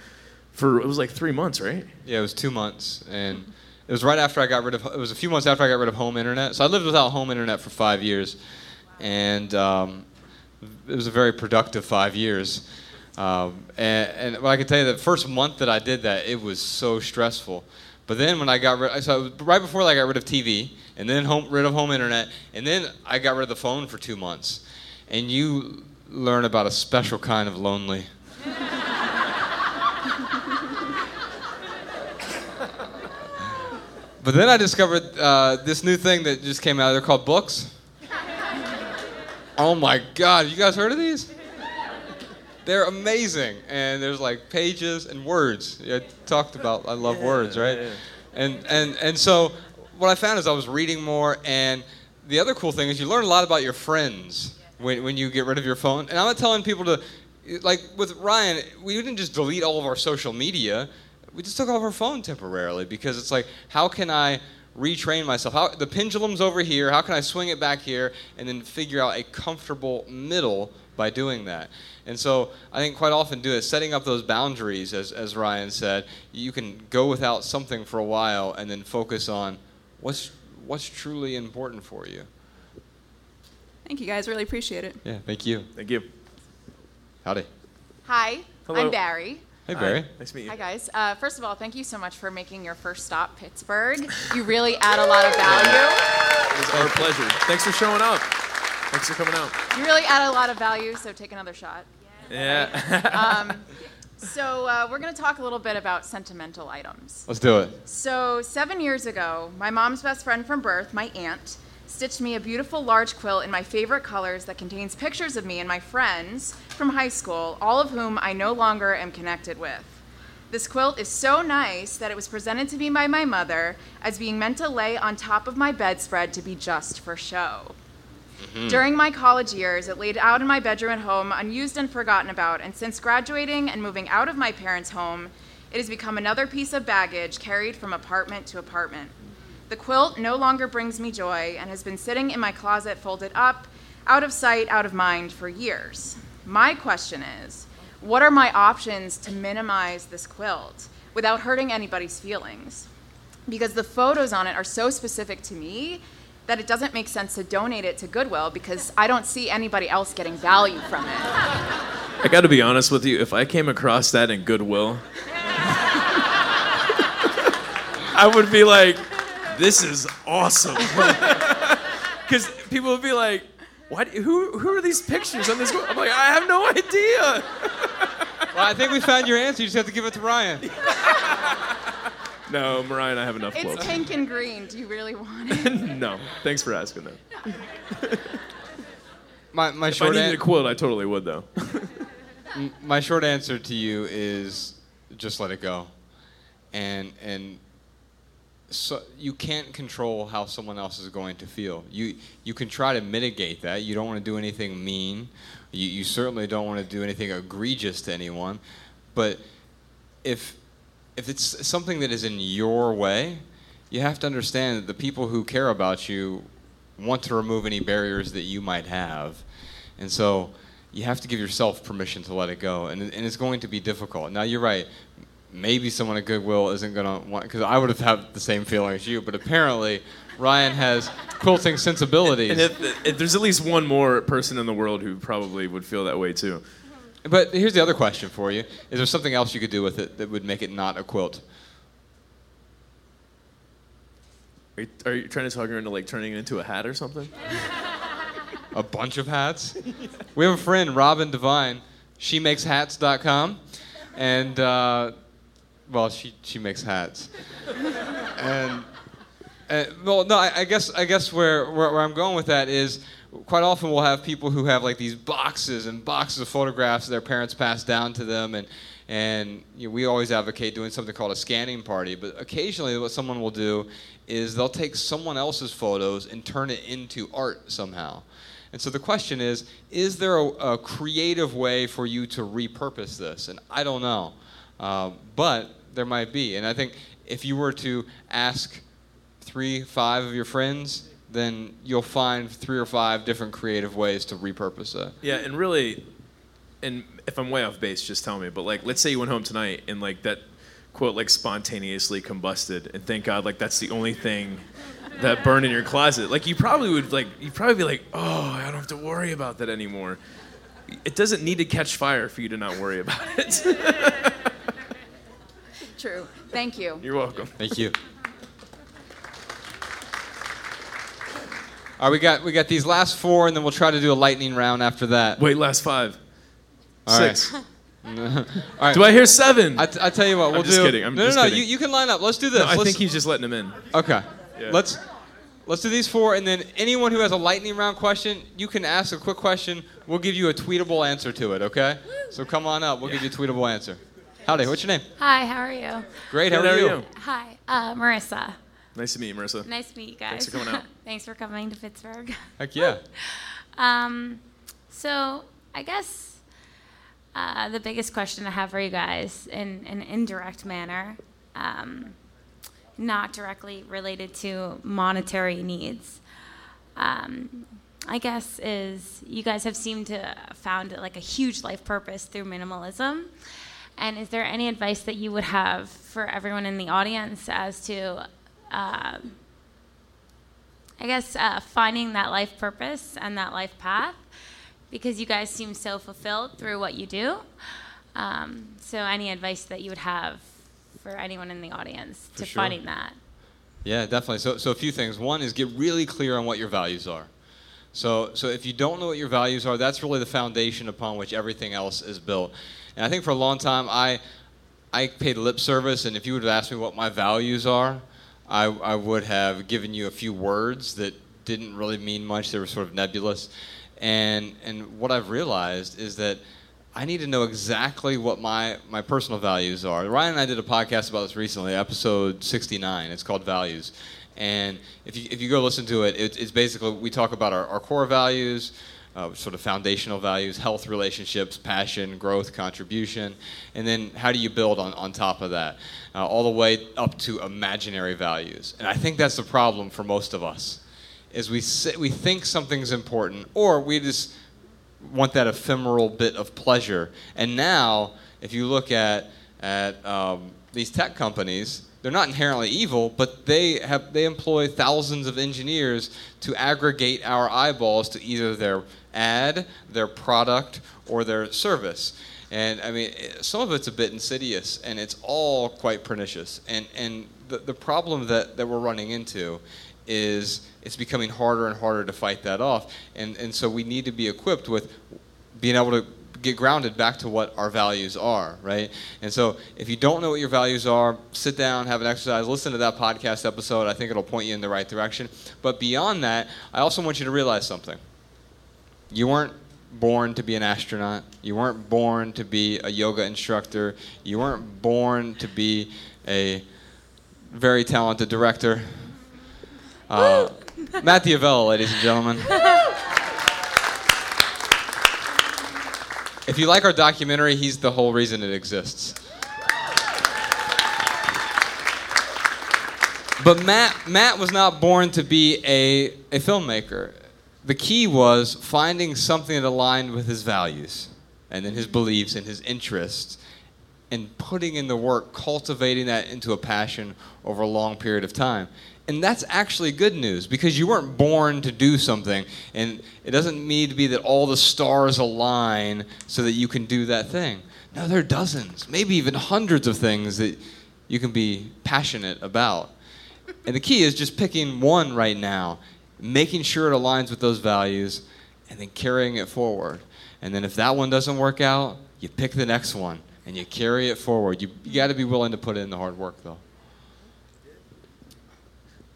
for it was like three months right? Yeah it was two months. And it was right after i got rid of it was a few months after i got rid of home internet. So i lived without home internet for five years. And um, it was a very productive five years. Um, and, and i can tell you the first month that i did that it was so stressful but then when i got rid so right before i got rid of tv and then home, rid of home internet, and then I got rid of the phone for two months. And you learn about a special kind of lonely. [laughs] but then I discovered uh, this new thing that just came out. They're called books. oh my God, you guys heard of these? They're amazing, and there's like pages and words. I talked about I love yeah, words, right? Yeah. And and and so what I found is I was reading more, and the other cool thing is you learn a lot about your friends when, when you get rid of your phone. And I'm not telling people to, like with Ryan, we didn't just delete all of our social media. We just took off our phone temporarily because it's like, how can I retrain myself? How the pendulum's over here. How can I swing it back here and then figure out a comfortable middle by doing that? And so I think quite often do it, setting up those boundaries, as, as Ryan said, you can go without something for a while and then focus on what's what's truly important for you. Thank you guys, really appreciate it. Yeah, thank you. Thank you. Howdy. Hi, Hello. I'm Barry. Hey Barry. Hi. Nice to meet you. Hi guys. Uh, first of all, thank you so much for making your first stop Pittsburgh. You really add a lot of value. It's our pleasure. Thanks for showing up. Thanks for coming out. You really add a lot of value, so take another shot. Yeah. [laughs] um, So uh, we're going to talk a little bit about sentimental items. Let's do it. So seven years ago, my mom's best friend from birth, my aunt, stitched me a beautiful large quilt in my favorite colors that contains pictures of me and my friends from high school, all of whom I no longer am connected with. This quilt is so nice that it was presented to me by my mother as being meant to lay on top of my bedspread to be just for show. Mm-hmm. During my college years, it laid out in my bedroom at home, unused and forgotten about, and since graduating and moving out of my parents' home, it has become another piece of baggage carried from apartment to apartment. The quilt no longer brings me joy and has been sitting in my closet folded up, out of sight, out of mind for years. My question is what are my options to minimize this quilt without hurting anybody's feelings? Because the photos on it are so specific to me that it doesn't make sense to donate it to Goodwill because I don't see anybody else getting value from it. I got to be honest with you. If I came across that in Goodwill, [laughs] I would be like, "This is awesome," [laughs] because people would be like, "What? Who? Who are these pictures on this?" quilt?" I'm like, "I have no idea." Well, I think we found your answer. You just have to give it to Ryan. [laughs] No, Mariah and I have enough It's quilts. pink and green. Do you really want it? [laughs] no, thanks for asking that. [laughs] My, my If I short needed a an- quilt, I totally would though. [laughs] my short answer to you is just let it go, and and so you can't control how someone else is going to feel. You you can try to mitigate that. You don't want to do anything mean. You you certainly don't want to do anything egregious to anyone, but if if it's something that is in your way, you have to understand that the people who care about you want to remove any barriers that you might have. And so you have to give yourself permission to let it go. And, and it's going to be difficult. Now, you're right. Maybe someone at Goodwill isn't going to want, because I would have had the same feeling as you, but apparently Ryan has quilting sensibilities. And if, if there's at least one more person in the world who probably would feel that way too. But here's the other question for you Is there something else you could do with it that would make it not a quilt? Are you, are you trying to talk her into like turning it into a hat or something? [laughs] a bunch of hats. We have a friend, Robin Devine. She makes hats.com. And, uh, well, she, she makes hats. And, and well, no, I, I guess, I guess where, where, where I'm going with that is quite often we'll have people who have like these boxes and boxes of photographs their parents passed down to them. And, and you know, we always advocate doing something called a scanning party. But occasionally, what someone will do is they'll take someone else's photos and turn it into art somehow. And so the question is is there a, a creative way for you to repurpose this? And I don't know. Uh, but there might be. And I think if you were to ask three, five of your friends, then you'll find three or five different creative ways to repurpose it. Yeah, and really, and if I'm way off base, just tell me. But like, let's say you went home tonight and like that quote like spontaneously combusted, and thank God like that's the only thing that burned in your closet. Like you probably would like you'd probably be like, oh, I don't have to worry about that anymore. It doesn't need to catch fire for you to not worry about it. [laughs] True. Thank you. You're welcome. Thank you. All right, we got we got these last four, and then we'll try to do a lightning round after that. Wait, last five. All right. Six. [laughs] All right. Do I hear seven? I, t- I tell you what, we'll just do. kidding, I'm no, just no, no. kidding. You, you can line up. Let's do this. No, I Let's- think he's just letting him in. Okay. Yeah. Let's let's do these four, and then anyone who has a lightning round question, you can ask a quick question. We'll give you a tweetable answer to it. Okay? So come on up. We'll give you a tweetable answer. Howdy. What's your name? Hi, how are you? Great. How Good, are you? Hi, uh, Marissa. Nice to meet you, Marissa. Nice to meet you guys. Thanks for coming out. [laughs] Thanks for coming to Pittsburgh. Heck yeah. [laughs] Um, so I guess uh, the biggest question I have for you guys, in an indirect manner, um, not directly related to monetary needs, um, I guess is you guys have seemed to found like a huge life purpose through minimalism. And is there any advice that you would have for everyone in the audience as to um, I guess uh, finding that life purpose and that life path because you guys seem so fulfilled through what you do. Um, so, any advice that you would have for anyone in the audience For to sure. finding that? Yeah, definitely. So, so a few things. One is get really clear on what your values are. So, so if you don't know what your values are, that's really the foundation upon which everything else is built. And I think for a long time, I I paid lip service, and if you would have asked me what my values are, I, I would have given you a few words that didn't really mean much. They were sort of nebulous. And, and what I've realized is that I need to know exactly what my, my personal values are. Ryan and I did a podcast about this recently, episode 69. It's called Values. And if you, if you go listen to it, it it's basically we talk about our, our core values, uh, sort of foundational values, health, relationships, passion, growth, contribution, and then how do you build on, on top of that, uh, all the way up to imaginary values. And I think that's the problem for most of us, is we say, we think something's important, or we just want that ephemeral bit of pleasure. And now, if you look at at um, these tech companies, they're not inherently evil, but they have they employ thousands of engineers to aggregate our eyeballs to either their ad, their product, or their service. And I mean, some of it's a bit insidious, and it's all quite pernicious. And and the, the problem that, that we're running into is it's becoming harder and harder to fight that off. And and so we need to be equipped with being able to get grounded back to what our values are, right? And so if you don't know what your values are, sit down, have an exercise, listen to that podcast episode. I think it'll point you in the right direction. But beyond that, I also want you to realize something. You weren't born to be an astronaut. You weren't born to be a yoga instructor. You weren't born to be a very talented director. Uh, [laughs] Matt D'Avella, ladies and gentlemen. If you like our documentary, he's the whole reason it exists. But Matt, Matt was not born to be a, a filmmaker the key was finding something that aligned with his values and then his beliefs and his interests and putting in the work, cultivating that into a passion over a long period of time. And that's actually good news because you weren't born to do something. And it doesn't need to be that all the stars align so that you can do that thing. No, there are dozens, maybe even hundreds of things that you can be passionate about. And the key is just picking one right now making sure it aligns with those values, and then carrying it forward. And then if that one doesn't work out, you pick the next one and you carry it forward. You, you got to be willing to put in the hard work, though.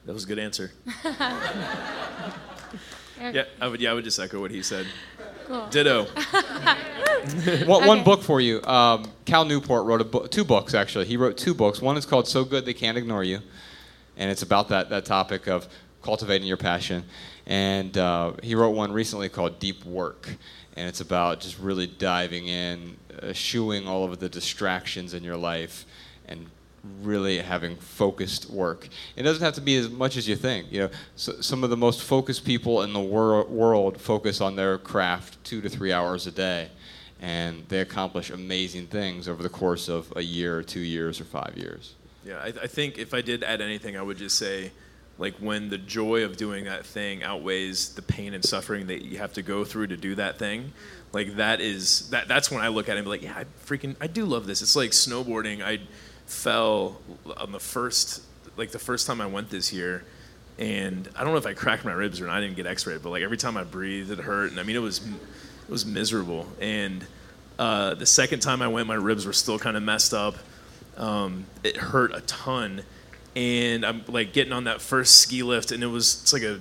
That was a good answer. [laughs] yeah, I would. Yeah, I would just echo what he said. Cool. Ditto. [laughs] one, one book for you. Um, Cal Newport wrote a book, two books actually. He wrote two books. One is called "So Good They Can't Ignore You," and it's about that that topic of cultivating your passion. And uh, he wrote one recently called Deep Work, and it's about just really diving in, eschewing all of the distractions in your life, and really having focused work. It doesn't have to be as much as you think. You know, so, some of the most focused people in the wor- world focus on their craft two to three hours a day, and they accomplish amazing things over the course of a year, or two years, or five years. Yeah, I, I think if I did add anything, I would just say like when the joy of doing that thing outweighs the pain and suffering that you have to go through to do that thing like that is that that's when i look at it and be like yeah i freaking i do love this. It's like snowboarding. I fell on the first like the first time i went this year and i don't know if i cracked my ribs or not. I didn't get x-rayed but like every time i breathed it hurt and i mean it was it was miserable. And uh, the second time i went my ribs were still kind of messed up. Um, it hurt a ton and I'm like getting on that first ski lift, and it was it's like a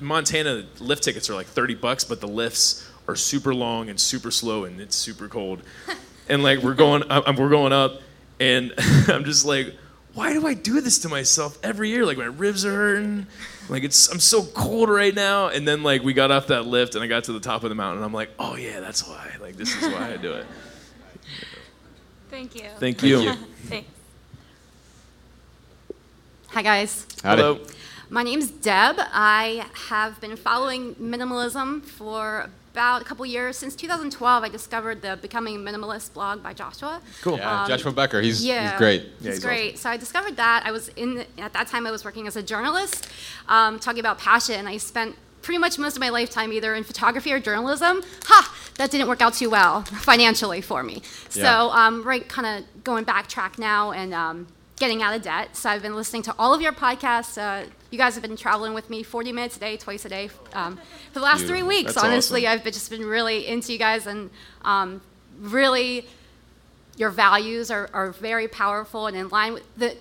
Montana lift tickets are like 30 bucks, but the lifts are super long and super slow, and it's super cold. [laughs] and like we're going, I'm, we're going up, and [laughs] I'm just like, why do I do this to myself every year? Like my ribs are hurting, like it's I'm so cold right now. And then like we got off that lift, and I got to the top of the mountain, and I'm like, oh yeah, that's why. Like this is why I do it. [laughs] Thank you. Thank you. Thanks. Hi, guys. Howdy. Hello. My name's Deb. I have been following minimalism for about a couple years. Since 2012, I discovered the Becoming Minimalist blog by Joshua. Cool. Yeah, Um, Joshua Becker, he's, yeah, he's great. He's, he's great. So I discovered that. I was in at that time. I was working as a journalist, um, talking about passion. I spent pretty much most of my lifetime either in photography or journalism. Ha! That didn't work out too well financially for me. So Yeah. um, right, kind of going backtrack now and um, getting out of debt. So I've been listening to all of your podcasts. Uh, you guys have been traveling with me 40 minutes a day, twice a day um, for the last three weeks. That's honestly, awesome. I've been, just been really into you guys and um, really your values are, are very powerful and in line with the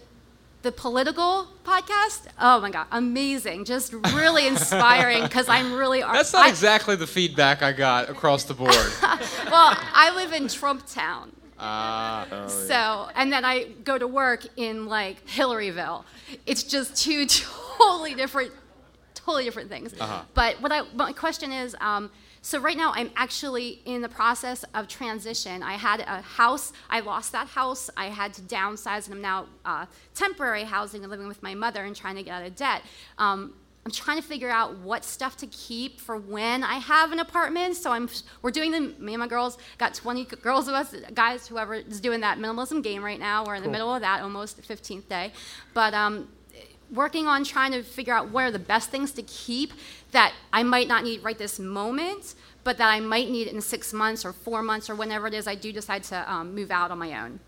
the political podcast. Oh my god, amazing! Just really [laughs] inspiring because I'm really. That's not I- exactly the feedback I got across the board. [laughs] well, I live in Trump Town. Ah. So, and then I go to work in like Hillaryville. It's just two [laughs] totally different, totally different things. Uh-huh. But what I, my question is, um, so right now I'm actually in the process of transition. I had a house, I lost that house, I had to downsize, and I'm now uh, temporary housing and living with my mother and trying to get out of debt. Um, I'm trying to figure out what stuff to keep for when I have an apartment. So I'm we're doing the me and my girls got 20 girls of us guys whoever is doing that minimalism game right now. We're in the middle of that almost 15th day, but um, working on trying to figure out what are the best things to keep that I might not need right this moment, but that I might need in six months or four months or whenever it is I do decide to um, move out on my own.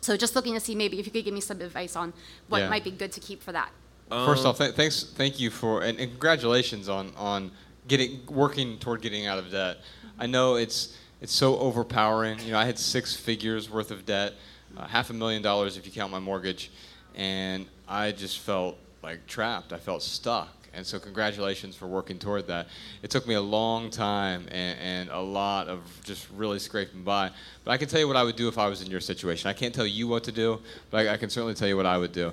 So just looking to see maybe if you could give me some advice on what Yeah. might be good to keep for that. First off, th- thanks, thank you for, and, and congratulations on on getting working toward getting out of debt. I know it's it's so overpowering. You know, I had six figures worth of debt, uh, half a million dollars if you count my mortgage, and I just felt like trapped. I felt stuck. And so, congratulations for working toward that. It took me a long time and, and a lot of just really scraping by. But I can tell you what I would do if I was in your situation. I can't tell you what to do, but I, I can certainly tell you what I would do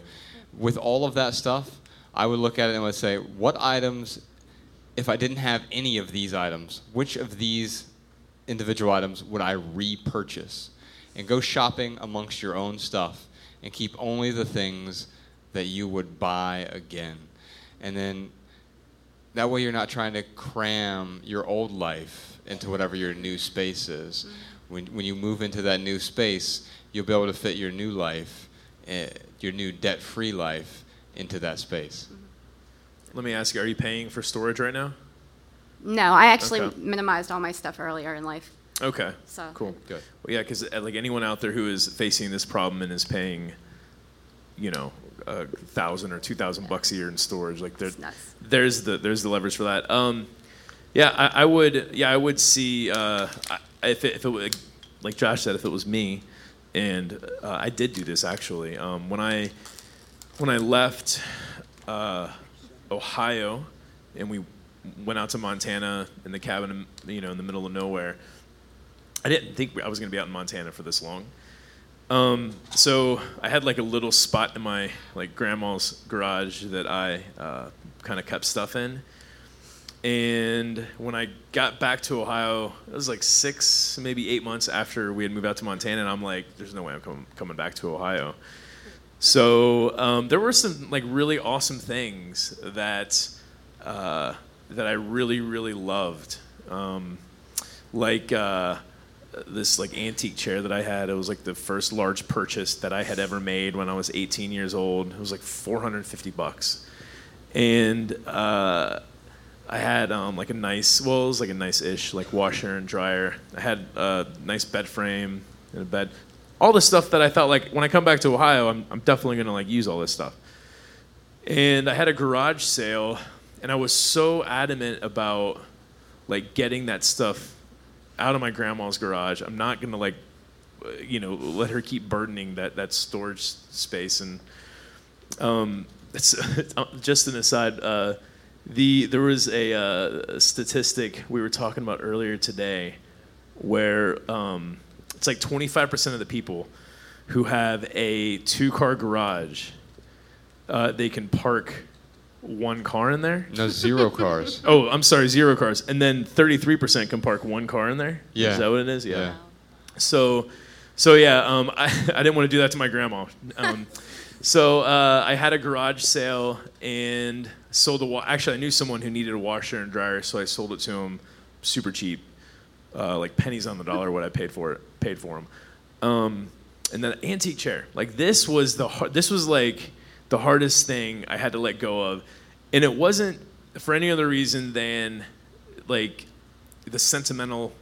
with all of that stuff, I would look at it and would say, what items, if I didn't have any of these items, which of these individual items would I repurchase? And go shopping amongst your own stuff and keep only the things that you would buy again. And then that way you're not trying to cram your old life into whatever your new space is. When, when you move into that new space, you'll be able to fit your new life, uh, your new debt free life, into that space. Let me ask you: Are you paying for storage right now? No, I actually Okay. minimized all my stuff earlier in life. Okay. So- cool. Good. Well, yeah, because like anyone out there who is facing this problem and is paying, you know, a thousand or two thousand bucks a year in storage, like there, there's the there's the leverage for that. Um, yeah, I, I would. Yeah, I would see uh, if it, if it was like Josh said, if it was me, and uh, I did do this actually. Um, when I when I left uh, Ohio and we went out to Montana in the cabin, you know, in the middle of nowhere. I didn't think I was going to be out in Montana for this long. Um, so I had like a little spot in my like grandma's garage that I uh, kind of kept stuff in. And when I got back to Ohio, it was like six, maybe eight months after we had moved out to Montana, and I'm like, "There's no way I'm com- coming back to Ohio." So um, there were some like really awesome things that uh, that I really really loved, um, like uh, this like antique chair that I had. It was like the first large purchase that I had ever made when I was 18 years old. It was like 450 bucks, and uh, I had um, like a nice, well, it was like a nice-ish like washer and dryer. I had a nice bed frame and a bed. All the stuff that I thought like when I come back to Ohio, I'm, I'm definitely gonna like use all this stuff. And I had a garage sale, and I was so adamant about like getting that stuff out of my grandma's garage. I'm not gonna like, uh, you know, let her keep burdening that that storage space. And um, [laughs] it's, just an aside. Uh, the there was a, uh, a statistic we were talking about earlier today, where um, it's like 25% of the people who have a two-car garage, uh, they can park one car in there. No, zero cars. [laughs] Oh, I'm sorry, zero cars. And then 33% can park one car in there. Yeah. Is that what it is? Yeah. Yeah. So, so yeah, um, [laughs] I, I didn't want to do that to my grandma. Um, so uh, I had a garage sale and sold a. Wa- Actually, I knew someone who needed a washer and dryer, so I sold it to him super cheap, uh, like pennies on the dollar what I paid for it. Paid for him. Um, and then antique chair. Like this was the har- this was like the hardest thing I had to let go of, and it wasn't for any other reason than like the sentimental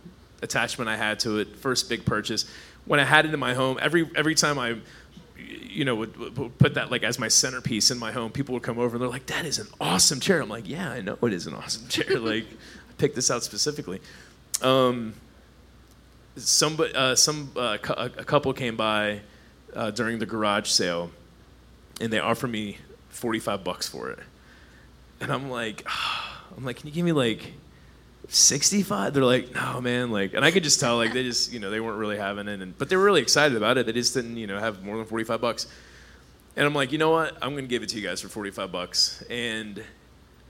attachment I had to it. First big purchase. When I had it in my home, every every time I, you know, would, would put that like as my centerpiece in my home, people would come over and they're like, "That is an awesome chair." I'm like, "Yeah, I know it is an awesome [laughs] chair. like, I picked this out specifically." Um, somebody, uh, some uh, a couple came by uh, during the garage sale, and they offered me forty five bucks for it, and I'm like, [sighs] I'm like, can you give me like 65 they're like no man like and i could just tell like they just you know they weren't really having it and but they were really excited about it. They just didn't you know have more than 45 bucks. And i'm like you know what? I'm gonna give it to you guys for 45 bucks. And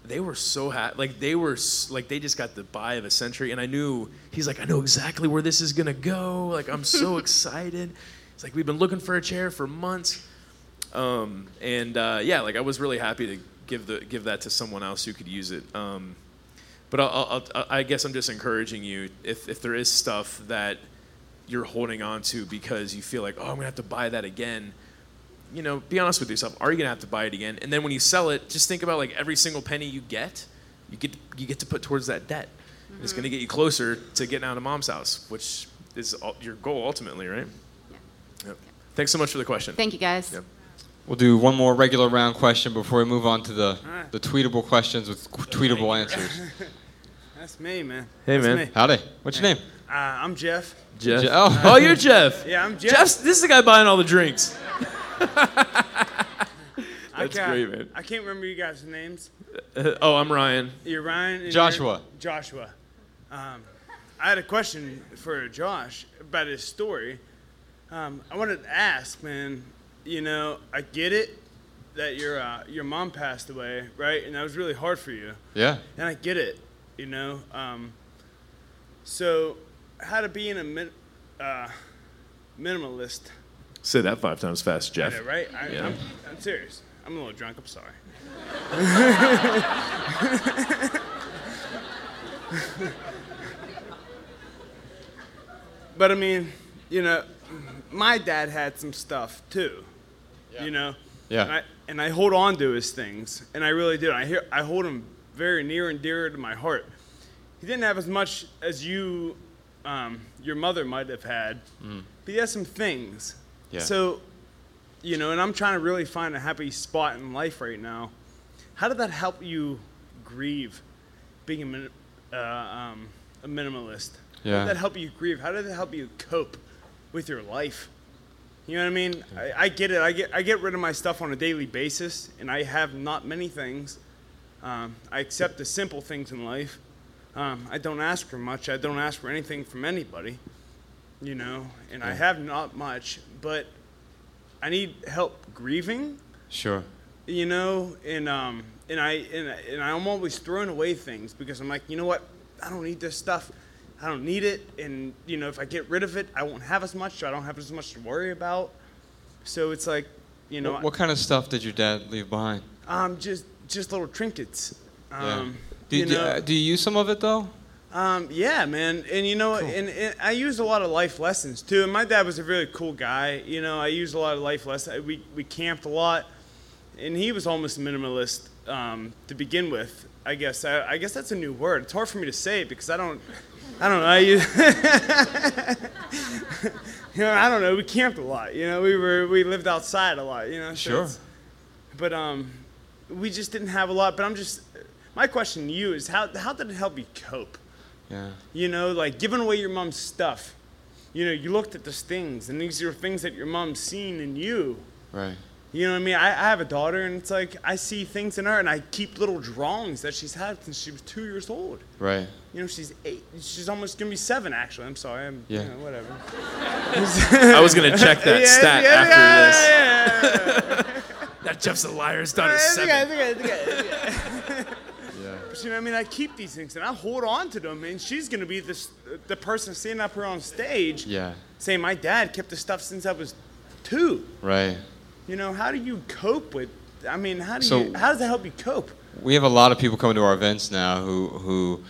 they were so happy like they were like they just got the buy of a century and i knew he's like i know exactly where this is gonna go. Like i'm so [laughs] excited. It's like we've been looking for a chair for months. Um, and uh, yeah like i was really happy to give the give that to someone else who could use it. Um, but I'll, I'll, I'll, guess I'm just encouraging you if, if there is stuff that you're holding on to because you feel like, oh, I'm gonna have to buy that again. You know, be honest with yourself. Are you gonna have to buy it again? And then when you sell it, just think about like every single penny you get, you get you get to put towards that debt. And It's gonna mm-hmm. get you closer to getting out of mom's house, which is ul- your goal ultimately, right? Yep. Thanks so much for the question. Thank you, guys. Yep. We'll do one more regular round question before we move on to the, the tweetable questions with tweetable answers. [laughs] That's me, man. Hey, That's man. me. Howdy. What's your Uh, name? Uh, I'm Jeff. Jeff. Je- oh. oh, you're Jeff. Yeah, I'm Jeff. Jeff's this is the guy buying all the drinks. [laughs] I That's ca- great, man. I can't remember you guys' names. Uh, oh, I'm Ryan. You're Ryan. and Joshua. you're- Joshua. Um, I had a question for Josh about his story. Um, I wanted to ask, man. You know, I get it that your uh, your mom passed away, right? And that was really hard for you. Yeah. And I get it, you know. Um, so, how to be in a min- uh, minimalist? Say that five times fast, Jeff. I know, right? I, Yeah. I'm, I'm serious. I'm a little drunk. I'm sorry. but I mean, you know, my dad had some stuff too. You know. Yeah. And I, and I hold on to his things, and I really do. I hear I hold him very near and dear to my heart. He didn't have as much as you, um, your mother might have had, but he has some things. Yeah. So, you know, and I'm trying to really find a happy spot in life right now. How did that help you grieve, being a, min- uh, um, a minimalist? How did that help you grieve? How did it help you cope with your life? You know what I mean? I, I get it. I get I get rid of my stuff on a daily basis, and I have not many things. Um, I accept the simple things in life. Um, I don't ask for much. I don't ask for anything from anybody. You know, and I have not much, but I need help grieving. Sure. You know, and um, and I and, and I'm always throwing away things because I'm like, you know what? I don't need this stuff. I don't need it, and you know, if I get rid of it, I won't have as much. So I don't have as much to worry about. So it's like, you know, what, what kind of stuff did your dad leave behind? um, just just little trinkets. Yeah. Um, Do you, know, do, do you use some of it though? um, yeah, man, and you know, and, and I used a lot of life lessons too. And my dad was a really cool guy. You know, I used a lot of life lessons. We we camped a lot, and he was almost minimalist um, to begin with. I guess I, I guess that's a new word. It's hard for me to say because I don't I don't know. I use, [laughs] you know, I don't know. We camped a lot. You know, we were we lived outside a lot. You know, so Sure. But um, we just didn't have a lot. But I'm just my question to you is how how did it help you cope? Yeah. You know, like giving away your mom's stuff. You know, you looked at those things, and these are things that your mom's seen in you. Right. You know what I mean? I, I have a daughter, and it's like I see things in her, and I keep little drawings that she's had since she was two years old. Right. You know, she's eight. She's almost gonna be seven, actually. I'm sorry. I'm, Yeah. You know, whatever. [laughs] [laughs] I was gonna check that Yeah, stat yeah, after yeah, this. [laughs] yeah, yeah. That Jeff's a liar. His daughter's It's okay, seven. it's okay, it's okay. [laughs] Yeah. But you know I mean? I keep these things and I hold on to them, and she's gonna be this the person standing up here on stage Yeah. saying my dad kept the stuff since I was two. Right. You know, how do you cope with? I mean, how do So- you? How does that help you cope? We have a lot of people coming to our events now who, who,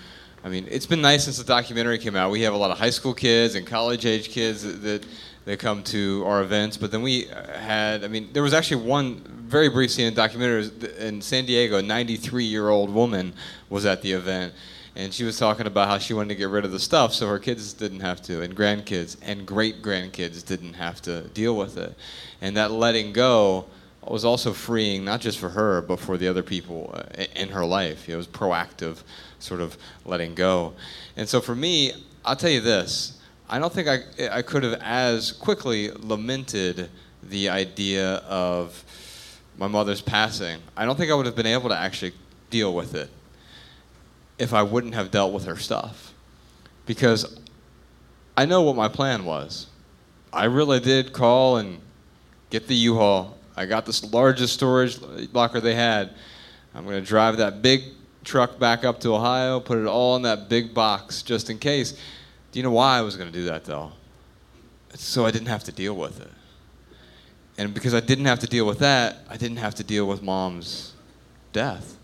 I mean, it's been nice since the documentary came out. We have a lot of high school kids and college age kids that, that, that come to our events. But then we uh, had, I mean, there was actually one very brief scene in documentary in San Diego. A 93 year old woman was at the event. And she was talking about how she wanted to get rid of the stuff so her kids didn't have to, and grandkids and great grandkids didn't have to deal with it. And that letting go was also freeing, not just for her, but for the other people uh, in her life. It was proactive, sort of letting go. And so for me, I'll tell you this I don't think I, I could have as quickly lamented the idea of my mother's passing. I don't think I would have been able to actually deal with it if I wouldn't have dealt with her stuff. Because I know what my plan was. I really did call and get the U-Haul. I got the largest storage locker they had. I'm going to drive that big truck back up to Ohio, put it all in that big box just in case. Do you know why I was going to do that though? So I didn't have to deal with it. And because I didn't have to deal with that, I didn't have to deal with mom's death.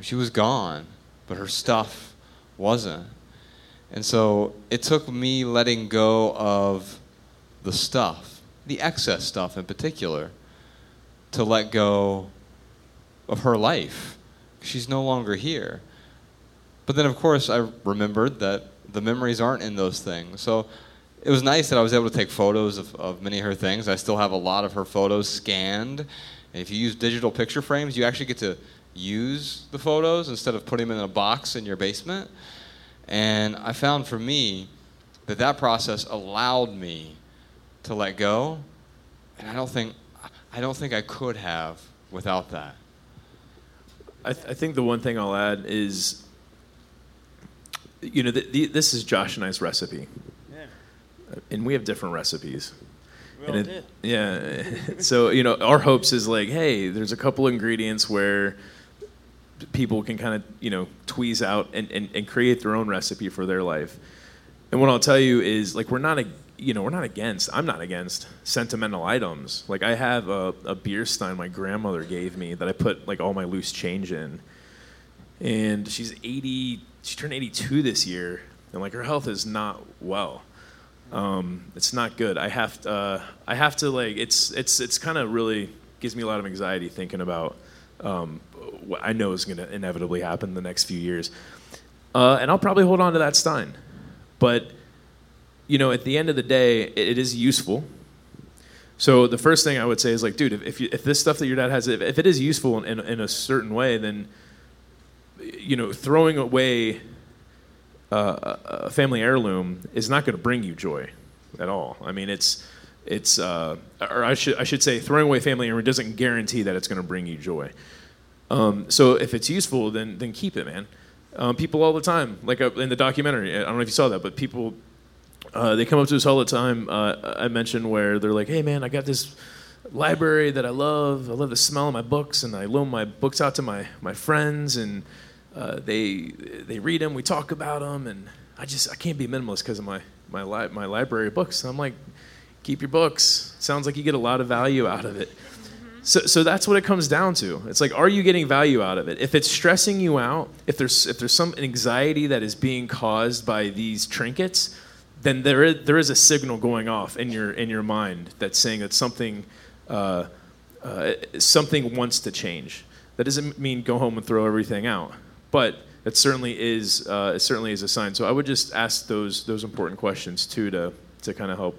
She was gone, but her stuff wasn't. And so it took me letting go of the stuff, the excess stuff in particular, to let go of her life. She's no longer here. But then, of course, I remembered that the memories aren't in those things. So it was nice that I was able to take photos of, of many of her things. I still have a lot of her photos scanned. And if you use digital picture frames, you actually get to use the photos instead of putting them in a box in your basement. And I found for me that that process allowed me to let go. And I don't think, I don't think I could have without that. I, th- I think the one thing I'll add is, you know, th- the, this is Josh and I's recipe. Yeah. Uh, and we have different recipes. We And all it- Yeah. [laughs] so, you know, our hopes is like, hey, there's a couple ingredients where people can kind of, you know, tweeze out and, and, and create their own recipe for their life. And what I'll tell you is, like, we're not a, you know, we're not against. I'm not against sentimental items. Like, I have a, a beer stein my grandmother gave me that I put like all my loose change in. And she's 80. She turned 82 this year, and like her health is not well. Um, it's not good. I have to, uh, I have to like. It's it's it's kind of really gives me a lot of anxiety thinking about um, what I know is going to inevitably happen in the next few years. Uh, and I'll probably hold on to that Stein. But, you know, at the end of the day, it, it is useful. So the first thing I would say is like, dude, if, if, you, if this stuff that your dad has, if, if it is useful in, in, in a certain way, then, you know, throwing away uh, a family heirloom is not going to bring you joy at all. I mean, it's, it's, uh, or I should, I should say, throwing away family heirloom doesn't guarantee that it's going to bring you joy. Um, so if it's useful, then then keep it, man. Um, people all the time, like uh, in the documentary, I don't know if you saw that, but people uh, they come up to us all the time. Uh, I mentioned where they're like, "Hey, man, I got this library that I love. I love the smell of my books, and I loan my books out to my my friends, and uh, they they read them. We talk about them, and I just I can't be minimalist because of my my li- my library of books. I'm like, keep your books. Sounds like you get a lot of value out of it. So, so that's what it comes down to. It's like, are you getting value out of it? If it's stressing you out, if there's if there's some anxiety that is being caused by these trinkets, then there is, there is a signal going off in your in your mind that's saying that something uh, uh, something wants to change. That doesn't mean go home and throw everything out, but it certainly is uh, it certainly is a sign. So I would just ask those those important questions too to to kind of help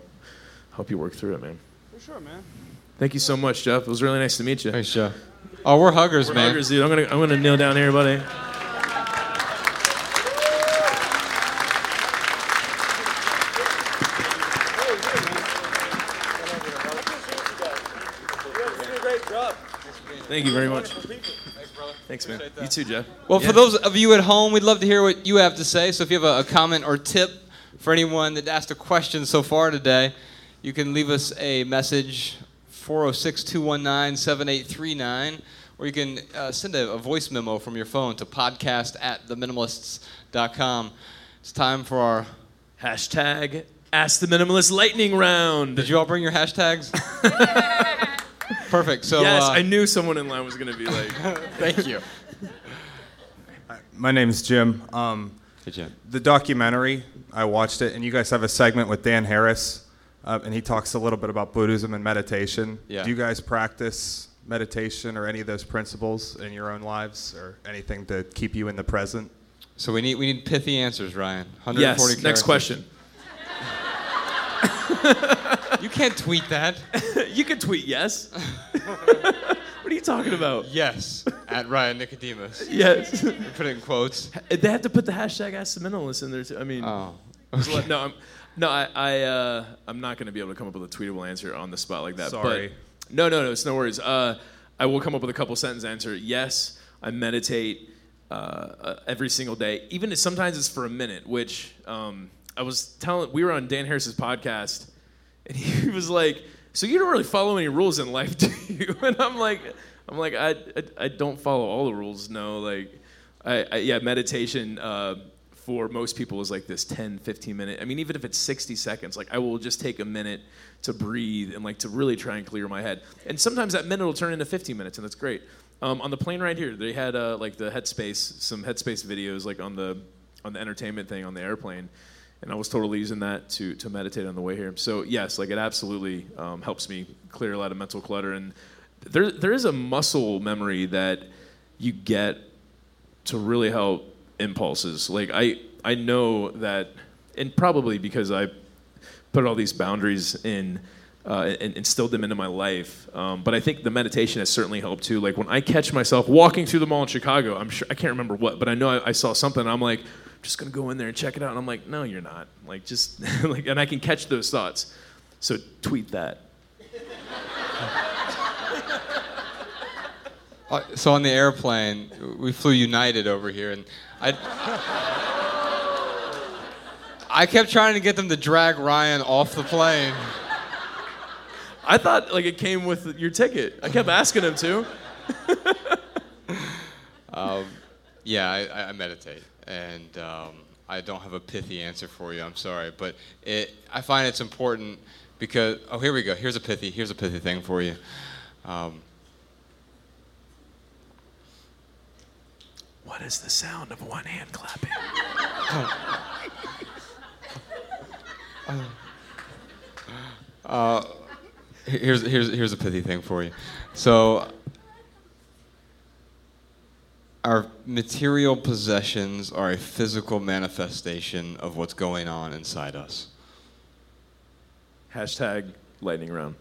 help you work through it, man. For sure, man. Thank you so much, Jeff. It was really nice to meet you. Thanks, Jeff. Oh, we're huggers, We're man. huggers, dude. I'm gonna I'm gonna kneel down here, Thanks, man. You too, Jeff. Well, Yeah. for those of you at home, we'd love to hear what you have to say. So if you have a, a comment or tip for anyone that asked a question so far today, you can leave us a message 406 219 7839, or you can uh, send a, a voice memo from your phone to podcast at theminimalists.com. It's time for our hashtag Ask the Minimalist Lightning Round. Did you all bring your hashtags? [laughs] Perfect. So yes, uh, I knew someone in line was gonna be like, [laughs] Thank you. My name's Jim. Um, Hey, Jim. The documentary, I watched it, and you guys have a segment with Dan Harris, uh, and he talks a little bit about Buddhism and meditation. Yeah. Do you guys practice meditation or any of those principles in your own lives, or anything to keep you in the present? So we need we need pithy answers, Ryan. 140 yes. Next question. You can't tweet that. [laughs] you can tweet yes. [laughs] what are you talking about? Yes, at Ryan Nicodemus. Yes. Put it in quotes. They have to put the hashtag Minimalist in there too. I mean, Oh. A no, I'm, no, I, I uh, I'm not going to be able to come up with a tweetable answer on the spot like that. Sorry. But no, no, no, it's no worries. Uh, I will come up with a couple sentence answer. Yes, I meditate uh, uh, every single day. Even if sometimes it's for a minute. Which um, I was telling, we were on Dan Harris's podcast, and he [laughs] was like, "So you don't really follow any rules in life, [laughs] do you?" [laughs] And I'm like, "I'm like, I, I, I don't follow all the rules. No, like, I, I yeah, meditation." Uh, for most people is like this 10 15 minute i mean even if it's 60 seconds like i will just take a minute to breathe and like to really try and clear my head and sometimes that minute will turn into 15 minutes and that's great um, on the plane right here they had uh, like the headspace some headspace videos like on the on the entertainment thing on the airplane and i was totally using that to to meditate on the way here so yes like it absolutely um, helps me clear a lot of mental clutter and there there is a muscle memory that you get to really help impulses. Like I I know that, and probably because I put all these boundaries in. Uh, and instilled them into my life, um, but I think the meditation has certainly helped too. Like when I catch myself walking through the mall in Chicago, I'm sure I can't remember what, but I know I, I saw something. I'm like, just gonna go in there and check it out, and I'm like, no, you're not. Like just [laughs] like, and I can catch those thoughts. So tweet that. [laughs] Uh, so on the airplane, we flew United over here, and I, I kept trying to get them to drag Ryan off the plane. I thought like it came with your ticket. I kept asking him to. [laughs] Um, yeah, I, I meditate, and um, I don't have a pithy answer for you. I'm sorry, but it, I find it's important because oh, here we go. Here's a pithy. Here's a pithy thing for you. Um, What is the sound of one hand clapping? [laughs] Uh, here's here's here's a pithy thing for you. So our material possessions are a physical manifestation of what's going on inside us. Hashtag lightning round.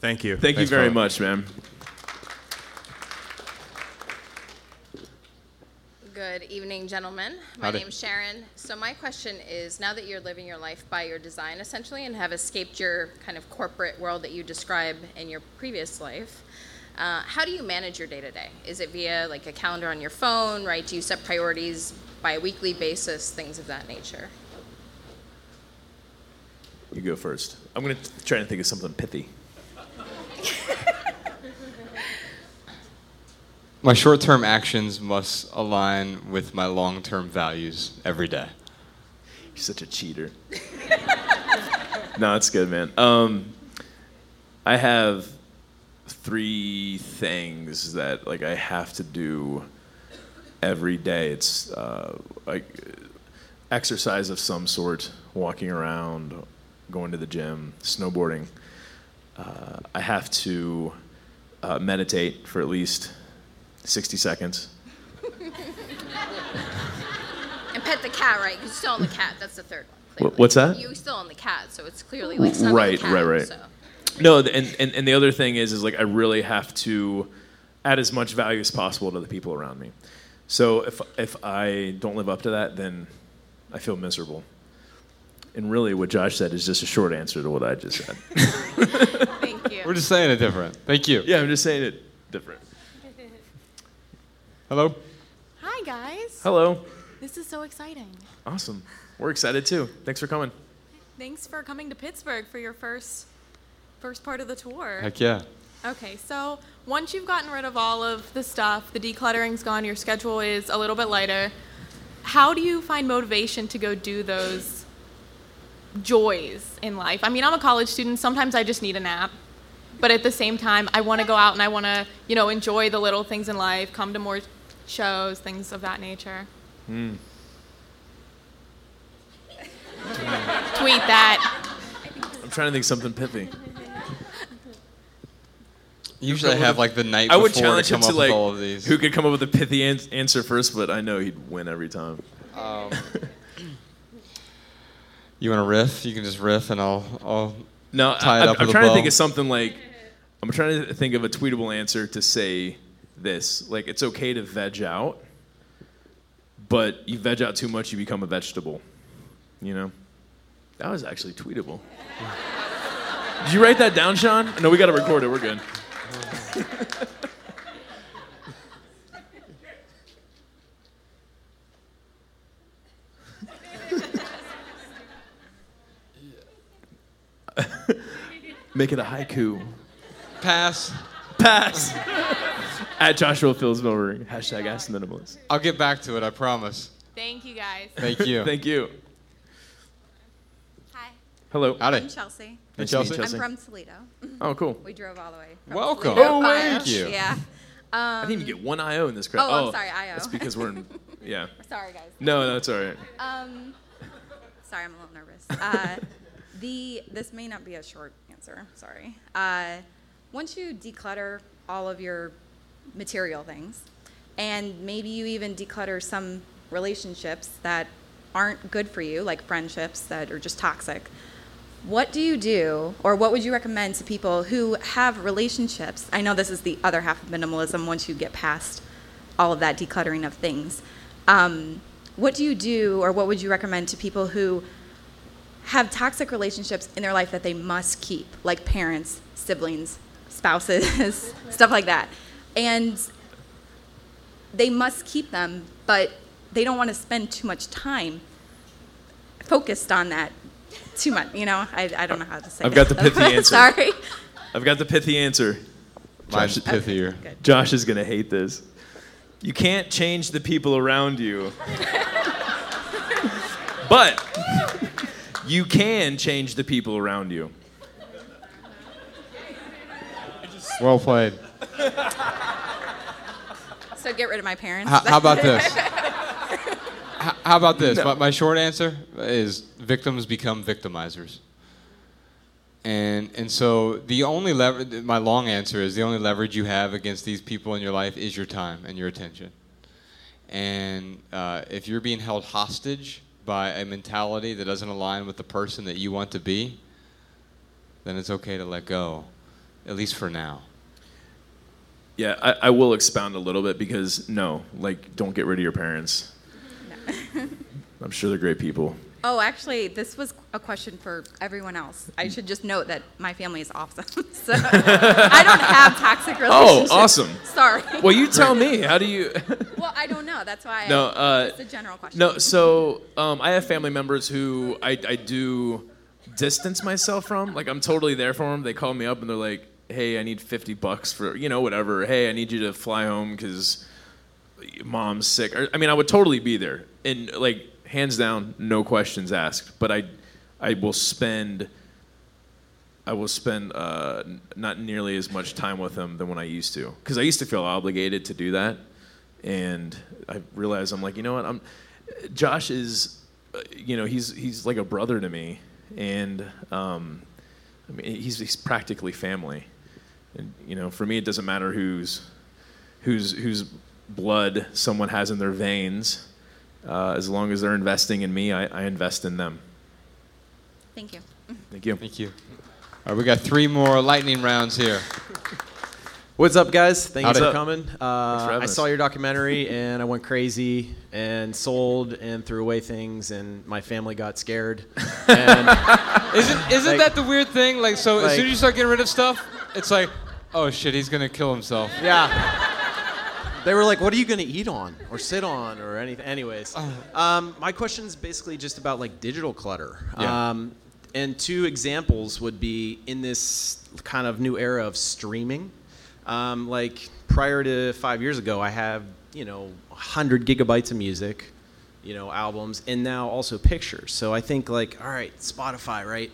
Thank you. Thank Thanks, you very brother. much, man. Good evening, gentlemen. My Howdy. name's Sharon. So, my question is now that you're living your life by your design essentially and have escaped your kind of corporate world that you describe in your previous life, uh, how do you manage your day to day? Is it via like a calendar on your phone, right? Do you set priorities by a weekly basis, things of that nature? You go first. I'm gonna try and think of something pithy. [laughs] My short-term actions must align with my long-term values every day. You're such a cheater. [laughs] no, it's good, man. Um, I have three things that like I have to do every day. It's uh, like exercise of some sort, walking around, going to the gym, snowboarding. Uh, I have to uh, meditate for at least 60 seconds. [laughs] And pet the cat, right? You still own the cat. That's the third one. Wh- What's that? You still own the cat, so it's clearly like right, cat, right, right. So. No, and, and and the other thing is is like I really have to add as much value as possible to the people around me. So if if I don't live up to that, then I feel miserable. And really, what Josh said is just a short answer to what I just said. [laughs] Thank you. We're just saying it different. Thank you. yeah, I'm just saying it different. Hello. Hi, guys. Hello. This is so exciting. Awesome. We're excited too. Thanks for coming. Thanks for coming to Pittsburgh for your first first part of the tour. Heck yeah. Okay, so once you've gotten rid of all of the stuff, the decluttering's gone, your schedule is a little bit lighter. How do you find motivation to go do those joys in life? I mean, I'm a college student. Sometimes I just need a nap. But at the same time, I want to go out and I want to, you know, enjoy the little things in life, come to more shows, things of that nature. Hmm. Tweet that. I'm trying to think something pithy. Usually I have like the night I would before challenge him to like with all of these. who could come up with a pithy an- answer first, but I know he'd win every time. Um, [laughs] you want to riff? You can just riff, and I'll I'll No, tie it I, up am trying to think of something like I'm trying to think of a tweetable answer to say this. Like it's okay to veg out, but you veg out too much, you become a vegetable. You know? That was actually tweetable. [laughs] Did you write that down, Sean? No, we got to record it. We're good. [laughs] Make it a haiku. Pass. Pass. At Joshua Fields Millburn. Hashtag Ask the Minimalist. I'll get back to it. I promise. Thank you guys. Thank you. Thank you. Hi. Hello. Howdy. I'm Chelsea. Nice to meet you, I'm from Toledo. Oh, cool. We drove all the way. From Welcome. Toledo. Oh, thank you. Yeah. I didn't even get one IO in this crowd. Oh, I'm sorry, IO. That's because we're in. [laughs] Yeah. Sorry, guys. No, no, it's all right. Um, sorry, I'm a little nervous. Uh, the this may not be a short answer. Sorry. Uh, once you declutter all of your material things, and maybe you even declutter some relationships that aren't good for you, like friendships that are just toxic. What do you do, or what would you recommend to people who have relationships? I know this is the other half of minimalism once you get past all of that decluttering of things. Um, what do you do, or what would you recommend to people who have toxic relationships in their life that they must keep, like parents, siblings, spouses, [laughs] stuff like that? And they must keep them, but they don't want to spend too much time focused on that too much. You know, I, I don't know how to say I've got the pithy [laughs] answer. Sorry. I've got the pithy answer. Mine's Josh- pithier. Josh is gonna hate this. You can't change the people around you, [laughs] but you can change the people around you. Well played. So get rid of my parents. How, how about this? [laughs] How, about this? My, my short answer is victims become victimizers. And and so the only lever my long answer is the only leverage you have against these people in your life is your time and your attention. And uh, if you're being held hostage by a mentality that doesn't align with the person that you want to be, then it's okay to let go, at least for now. Yeah, I, I will expound a little bit because no, like, don't get rid of your parents. I'm sure they're great people. Oh, actually, this was a question for everyone else. I should just note that my family is awesome. [laughs] so I don't have toxic relationships. Oh, awesome. Sorry. Well, you tell me. How do you? [laughs] well, I don't know. That's why. No, I, uh, it's a general question. No, so um, I have family members who I, I do distance myself from. Like I'm totally there for them. They call me up and they're like, "Hey, I need 50 bucks for you know whatever. Hey, I need you to fly home because mom's sick." I mean, I would totally be there and like hands down, no questions asked. But I I will spend. I will spend uh, not nearly as much time with them than when I used to, because I used to feel obligated to do that, and I realized I'm like, you know what, I'm. Josh is, uh, you know, he's he's like a brother to me, and um, I mean, he's, he's practically family, and you know, for me, it doesn't matter who's who's whose blood someone has in their veins, uh, as long as they're investing in me, I, I invest in them. Thank you. Thank you. Thank you. All right, we got three more lightning rounds here. [laughs] What's up, guys? Thank Howdy. you for coming. Thanks for Uh, I saw your documentary and I went crazy and sold and threw away things and my family got scared. [laughs] And Isn't isn't Like- that the weird thing? Like, so as soon as you start getting rid of stuff, it's like, oh shit, he's gonna kill himself. Yeah. They were like, "What are you gonna eat on, or sit on, or anything?" Anyways, um, my question is basically just about like digital clutter. Yeah. Um, and two examples would be in this kind of new era of streaming. Um, like prior to five years ago, I have you know 100 gigabytes of music, you know albums, and now also pictures. So I think like, all right, Spotify, right?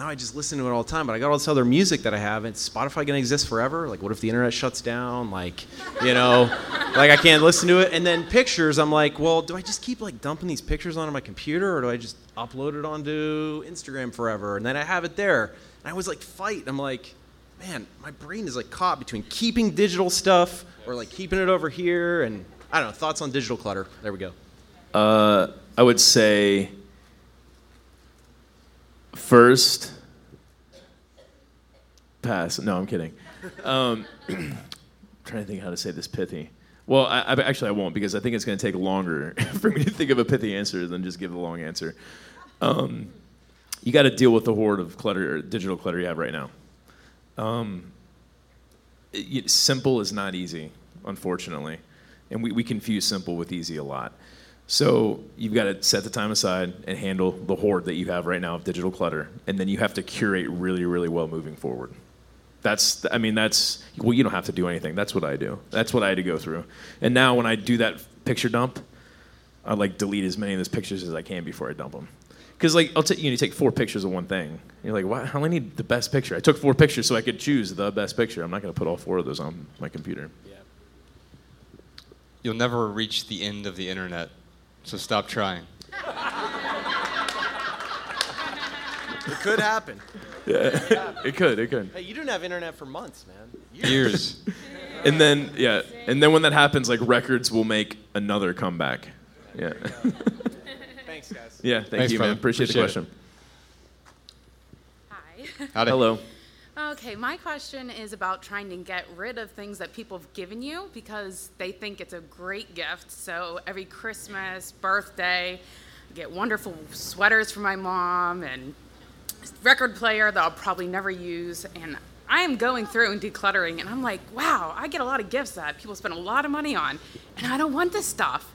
Now I just listen to it all the time, but I got all this other music that I have. And is Spotify gonna exist forever? Like, what if the internet shuts down? Like, you know, [laughs] like I can't listen to it. And then pictures, I'm like, well, do I just keep like dumping these pictures onto my computer, or do I just upload it onto Instagram forever? And then I have it there. And I was like, fight. I'm like, man, my brain is like caught between keeping digital stuff or like keeping it over here. And I don't know. Thoughts on digital clutter? There we go. Uh, I would say first pass. No, I'm kidding. Um, [clears throat] trying to think how to say this pithy. Well, I, I, actually, I won't because I think it's going to take longer [laughs] for me to think of a pithy answer than just give a long answer. Um, you got to deal with the hoard of clutter, digital clutter you have right now. Um, it, it- simple is not easy, unfortunately, and we, we confuse simple with easy a lot. So you've got to set the time aside and handle the hoard that you have right now of digital clutter, and then you have to curate really, really well moving forward. That's, I mean, that's, well, you don't have to do anything. That's what I do. That's what I had to go through. And now when I do that picture dump, I like delete as many of those pictures as I can before I dump them. Because like I'll take you, know, you take four pictures of one thing. You're like, why? I only need the best picture. I took four pictures so I could choose the best picture. I'm not going to put all four of those on my computer. You'll never reach the end of the internet, so stop trying. It could happen. Yeah, it could. It could. Hey, you didn't have internet for months, man. Years. [laughs] And then yeah, and then when that happens, like records will make another comeback. Yeah. [laughs] Thanks, guys. Yeah. Thank Thanks, you, man. Appreciate, Appreciate the question. Hi. Howdy. Hello. Okay, my question is about trying to get rid of things that people have given you because they think it's a great gift. So every Christmas, birthday, I get wonderful sweaters from my mom and record player that I'll probably never use. And I am going through and decluttering, and I'm like, wow, I get a lot of gifts that people spend a lot of money on, and I don't want this stuff.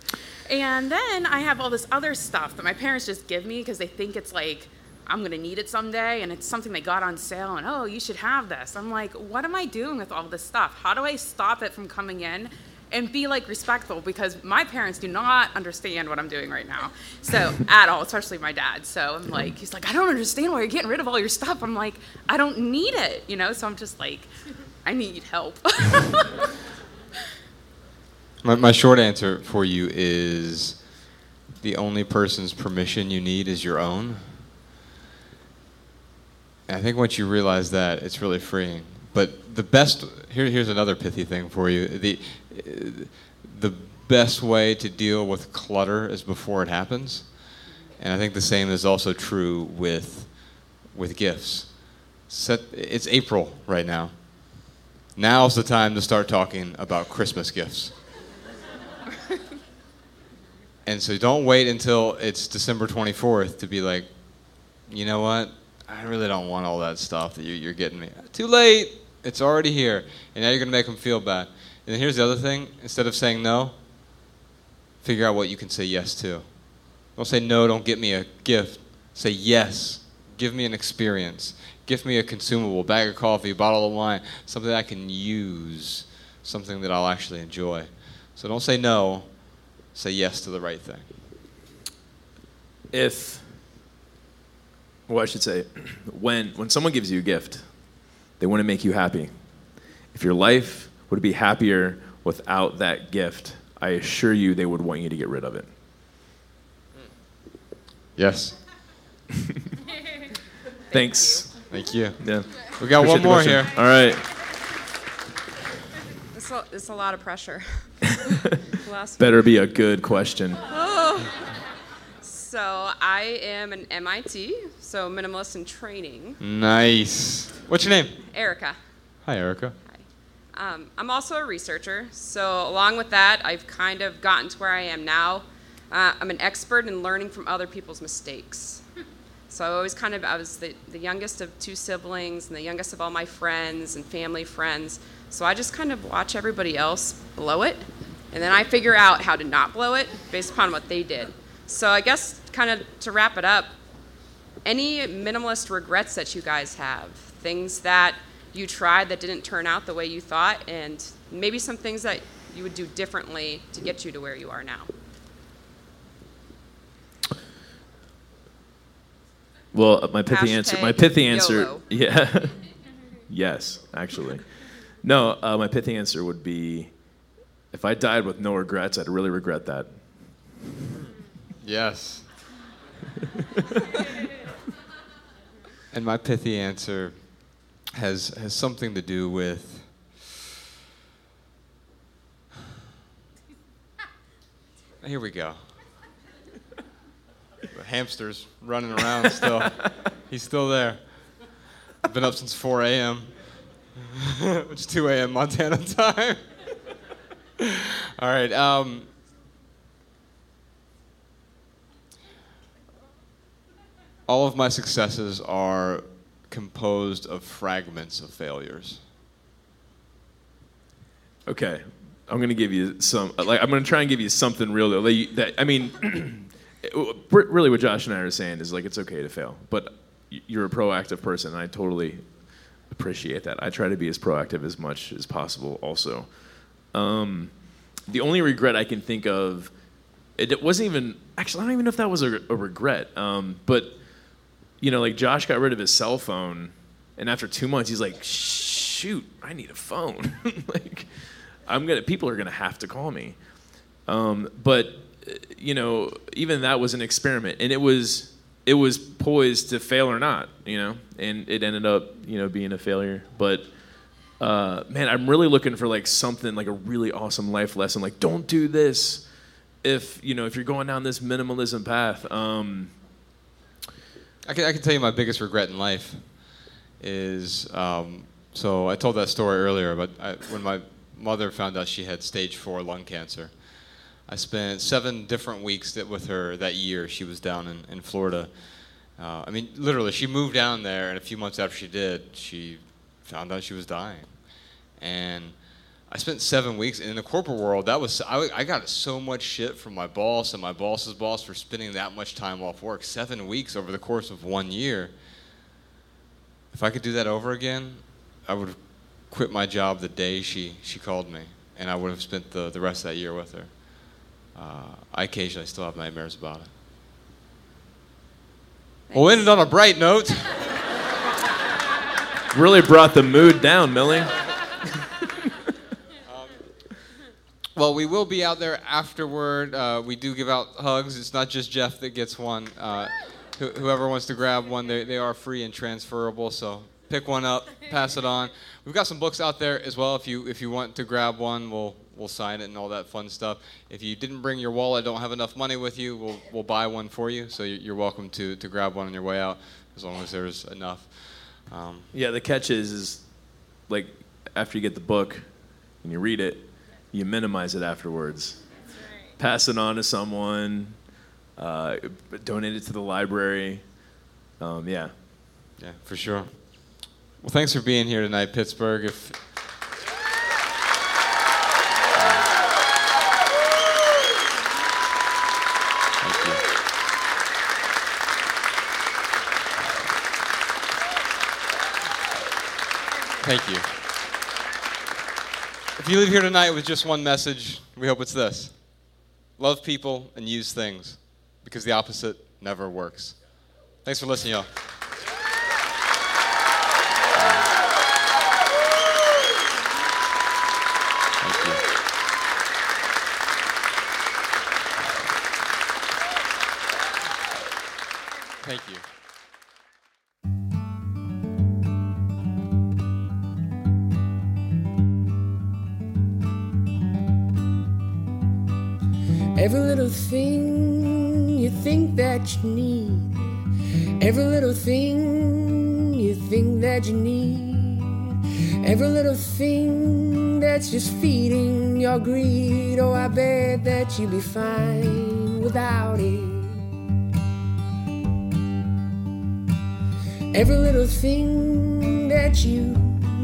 And then I have all this other stuff that my parents just give me because they think it's like I'm gonna need it someday, and it's something they got on sale, and oh, you should have this. I'm like, what am I doing with all this stuff? How do I stop it from coming in? And be like respectful because my parents do not understand what I'm doing right now. So, [laughs] at all, especially my dad. So, I'm like, he's like, I don't understand why you're getting rid of all your stuff. I'm like, I don't need it, you know? So, I'm just like, I need help. [laughs] My, my short answer for you is the only person's permission you need is your own. I think once you realize that, it's really freeing. But the best here, here's another pithy thing for you. The the best way to deal with clutter is before it happens, and I think the same is also true with with gifts. Set, it's April right now. Now's the time to start talking about Christmas gifts. And so don't wait until it's December 24th to be like, you know what? I really don't want all that stuff that you- you're getting me. Too late. It's already here. And now you're going to make them feel bad. And here's the other thing instead of saying no, figure out what you can say yes to. Don't say no, don't get me a gift. Say yes. Give me an experience. Give me a consumable, bag of coffee, bottle of wine, something I can use, something that I'll actually enjoy. So don't say no, say yes to the right thing. If, well, I should say, when when someone gives you a gift, they want to make you happy. If your life would be happier without that gift, I assure you they would want you to get rid of it. Yes. [laughs] Thanks. Thank you. Yeah. We got one Appreciate the more here. All right. It's a, it's a lot of pressure. [laughs] Better be a good question. Oh. So I am an MIT, so minimalist in training. Nice. What's your name? Erica. Hi, Erica. Um, I'm also a researcher, so along with that, I've kind of gotten to where I am now. Uh, I'm an expert in learning from other people's mistakes. So I always kind of, I was the, the youngest of two siblings and the youngest of all my friends and family friends. So I just kind of watch everybody else blow it, and then I figure out how to not blow it based upon what they did. So I guess kind of to wrap it up, any minimalist regrets that you guys have, things that you tried that didn't turn out the way you thought, and maybe some things that you would do differently to get you to where you are now. Well, my pithy answer. My Hashtag pithy answer. YOLO. [laughs] Yeah. yes, actually. No, uh, my pithy answer would be, if I died with no regrets, I'd really regret that. Yes. and my pithy answer has has something to do with Here we go. The hamster's running around still. He's still there. I've been up since 4 a.m., [laughs] which is 2 a.m. Montana time. [laughs] All right. Um, all of my successes are composed of fragments of failures. Okay, I'm gonna give you some. Like, I'm gonna try and give you something real. Though. That I mean, [clears throat] really, what Josh and I are saying is like it's okay to fail, but you're a proactive person, and I totally appreciate that. I try to be as proactive as much as possible. Also, um, the only regret I can think of, it, it wasn't even actually. I don't even know if that was a, a regret. Um, but you know, like Josh got rid of his cell phone, and after two months, he's like, "Shoot, I need a phone." [laughs] like, I'm gonna. People are gonna have to call me. Um, but you know, even that was an experiment, and it was it was poised to fail or not. You know, and it ended up you know being a failure. But uh, man, I'm really looking for like something like a really awesome life lesson. Like, don't do this if you know if you're going down this minimalism path. Um, I can, I can tell you my biggest regret in life is um, so I told that story earlier, but I, when my mother found out she had stage four lung cancer, I spent seven different weeks with her that year. She was down in, in Florida. Uh, I mean, literally, she moved down there, and a few months after she did, she found out she was dying. And I spent seven weeks in the corporate world. That was I, I got so much shit from my boss and my boss's boss for spending that much time off work. Seven weeks over the course of one year. If I could do that over again, I would have quit my job the day she, she called me, and I would have spent the, the rest of that year with her. Uh, I occasionally still have nightmares about it. We'll end it on a bright note. [laughs] really brought the mood down, Millie. Well, we will be out there afterward. Uh, we do give out hugs. It's not just Jeff that gets one. Uh, wh- whoever wants to grab one, they, they are free and transferable. So pick one up, pass it on. We've got some books out there as well. If you if you want to grab one, we'll we'll sign it and all that fun stuff. If you didn't bring your wallet, don't have enough money with you, we'll we'll buy one for you. So you're welcome to to grab one on your way out, as long as there's enough. Um, Yeah, the catch is, is like after you get the book and you read it, you minimize it afterwards. Pass it on to someone, uh, donate it to the library. Um, yeah. Yeah, for sure. Well, thanks for being here tonight, Pittsburgh. If Thank you. Thank you. If you leave here tonight with just one message, we hope it's this love people and use things because the opposite never works. Thanks for listening, y'all. Every little thing you think that you need. Every little thing that's just feeding your greed. Oh, I bet that you'd be fine without it. Every little thing that you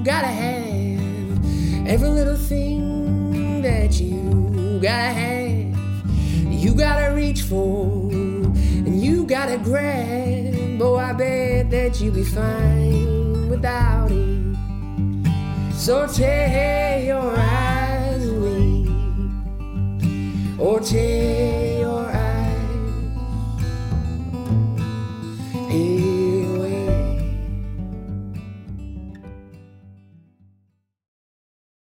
gotta have. Every little thing that you gotta have. You gotta reach for and you gotta grab. Bet that you'll be fine without it. So tear your eyes away, or tear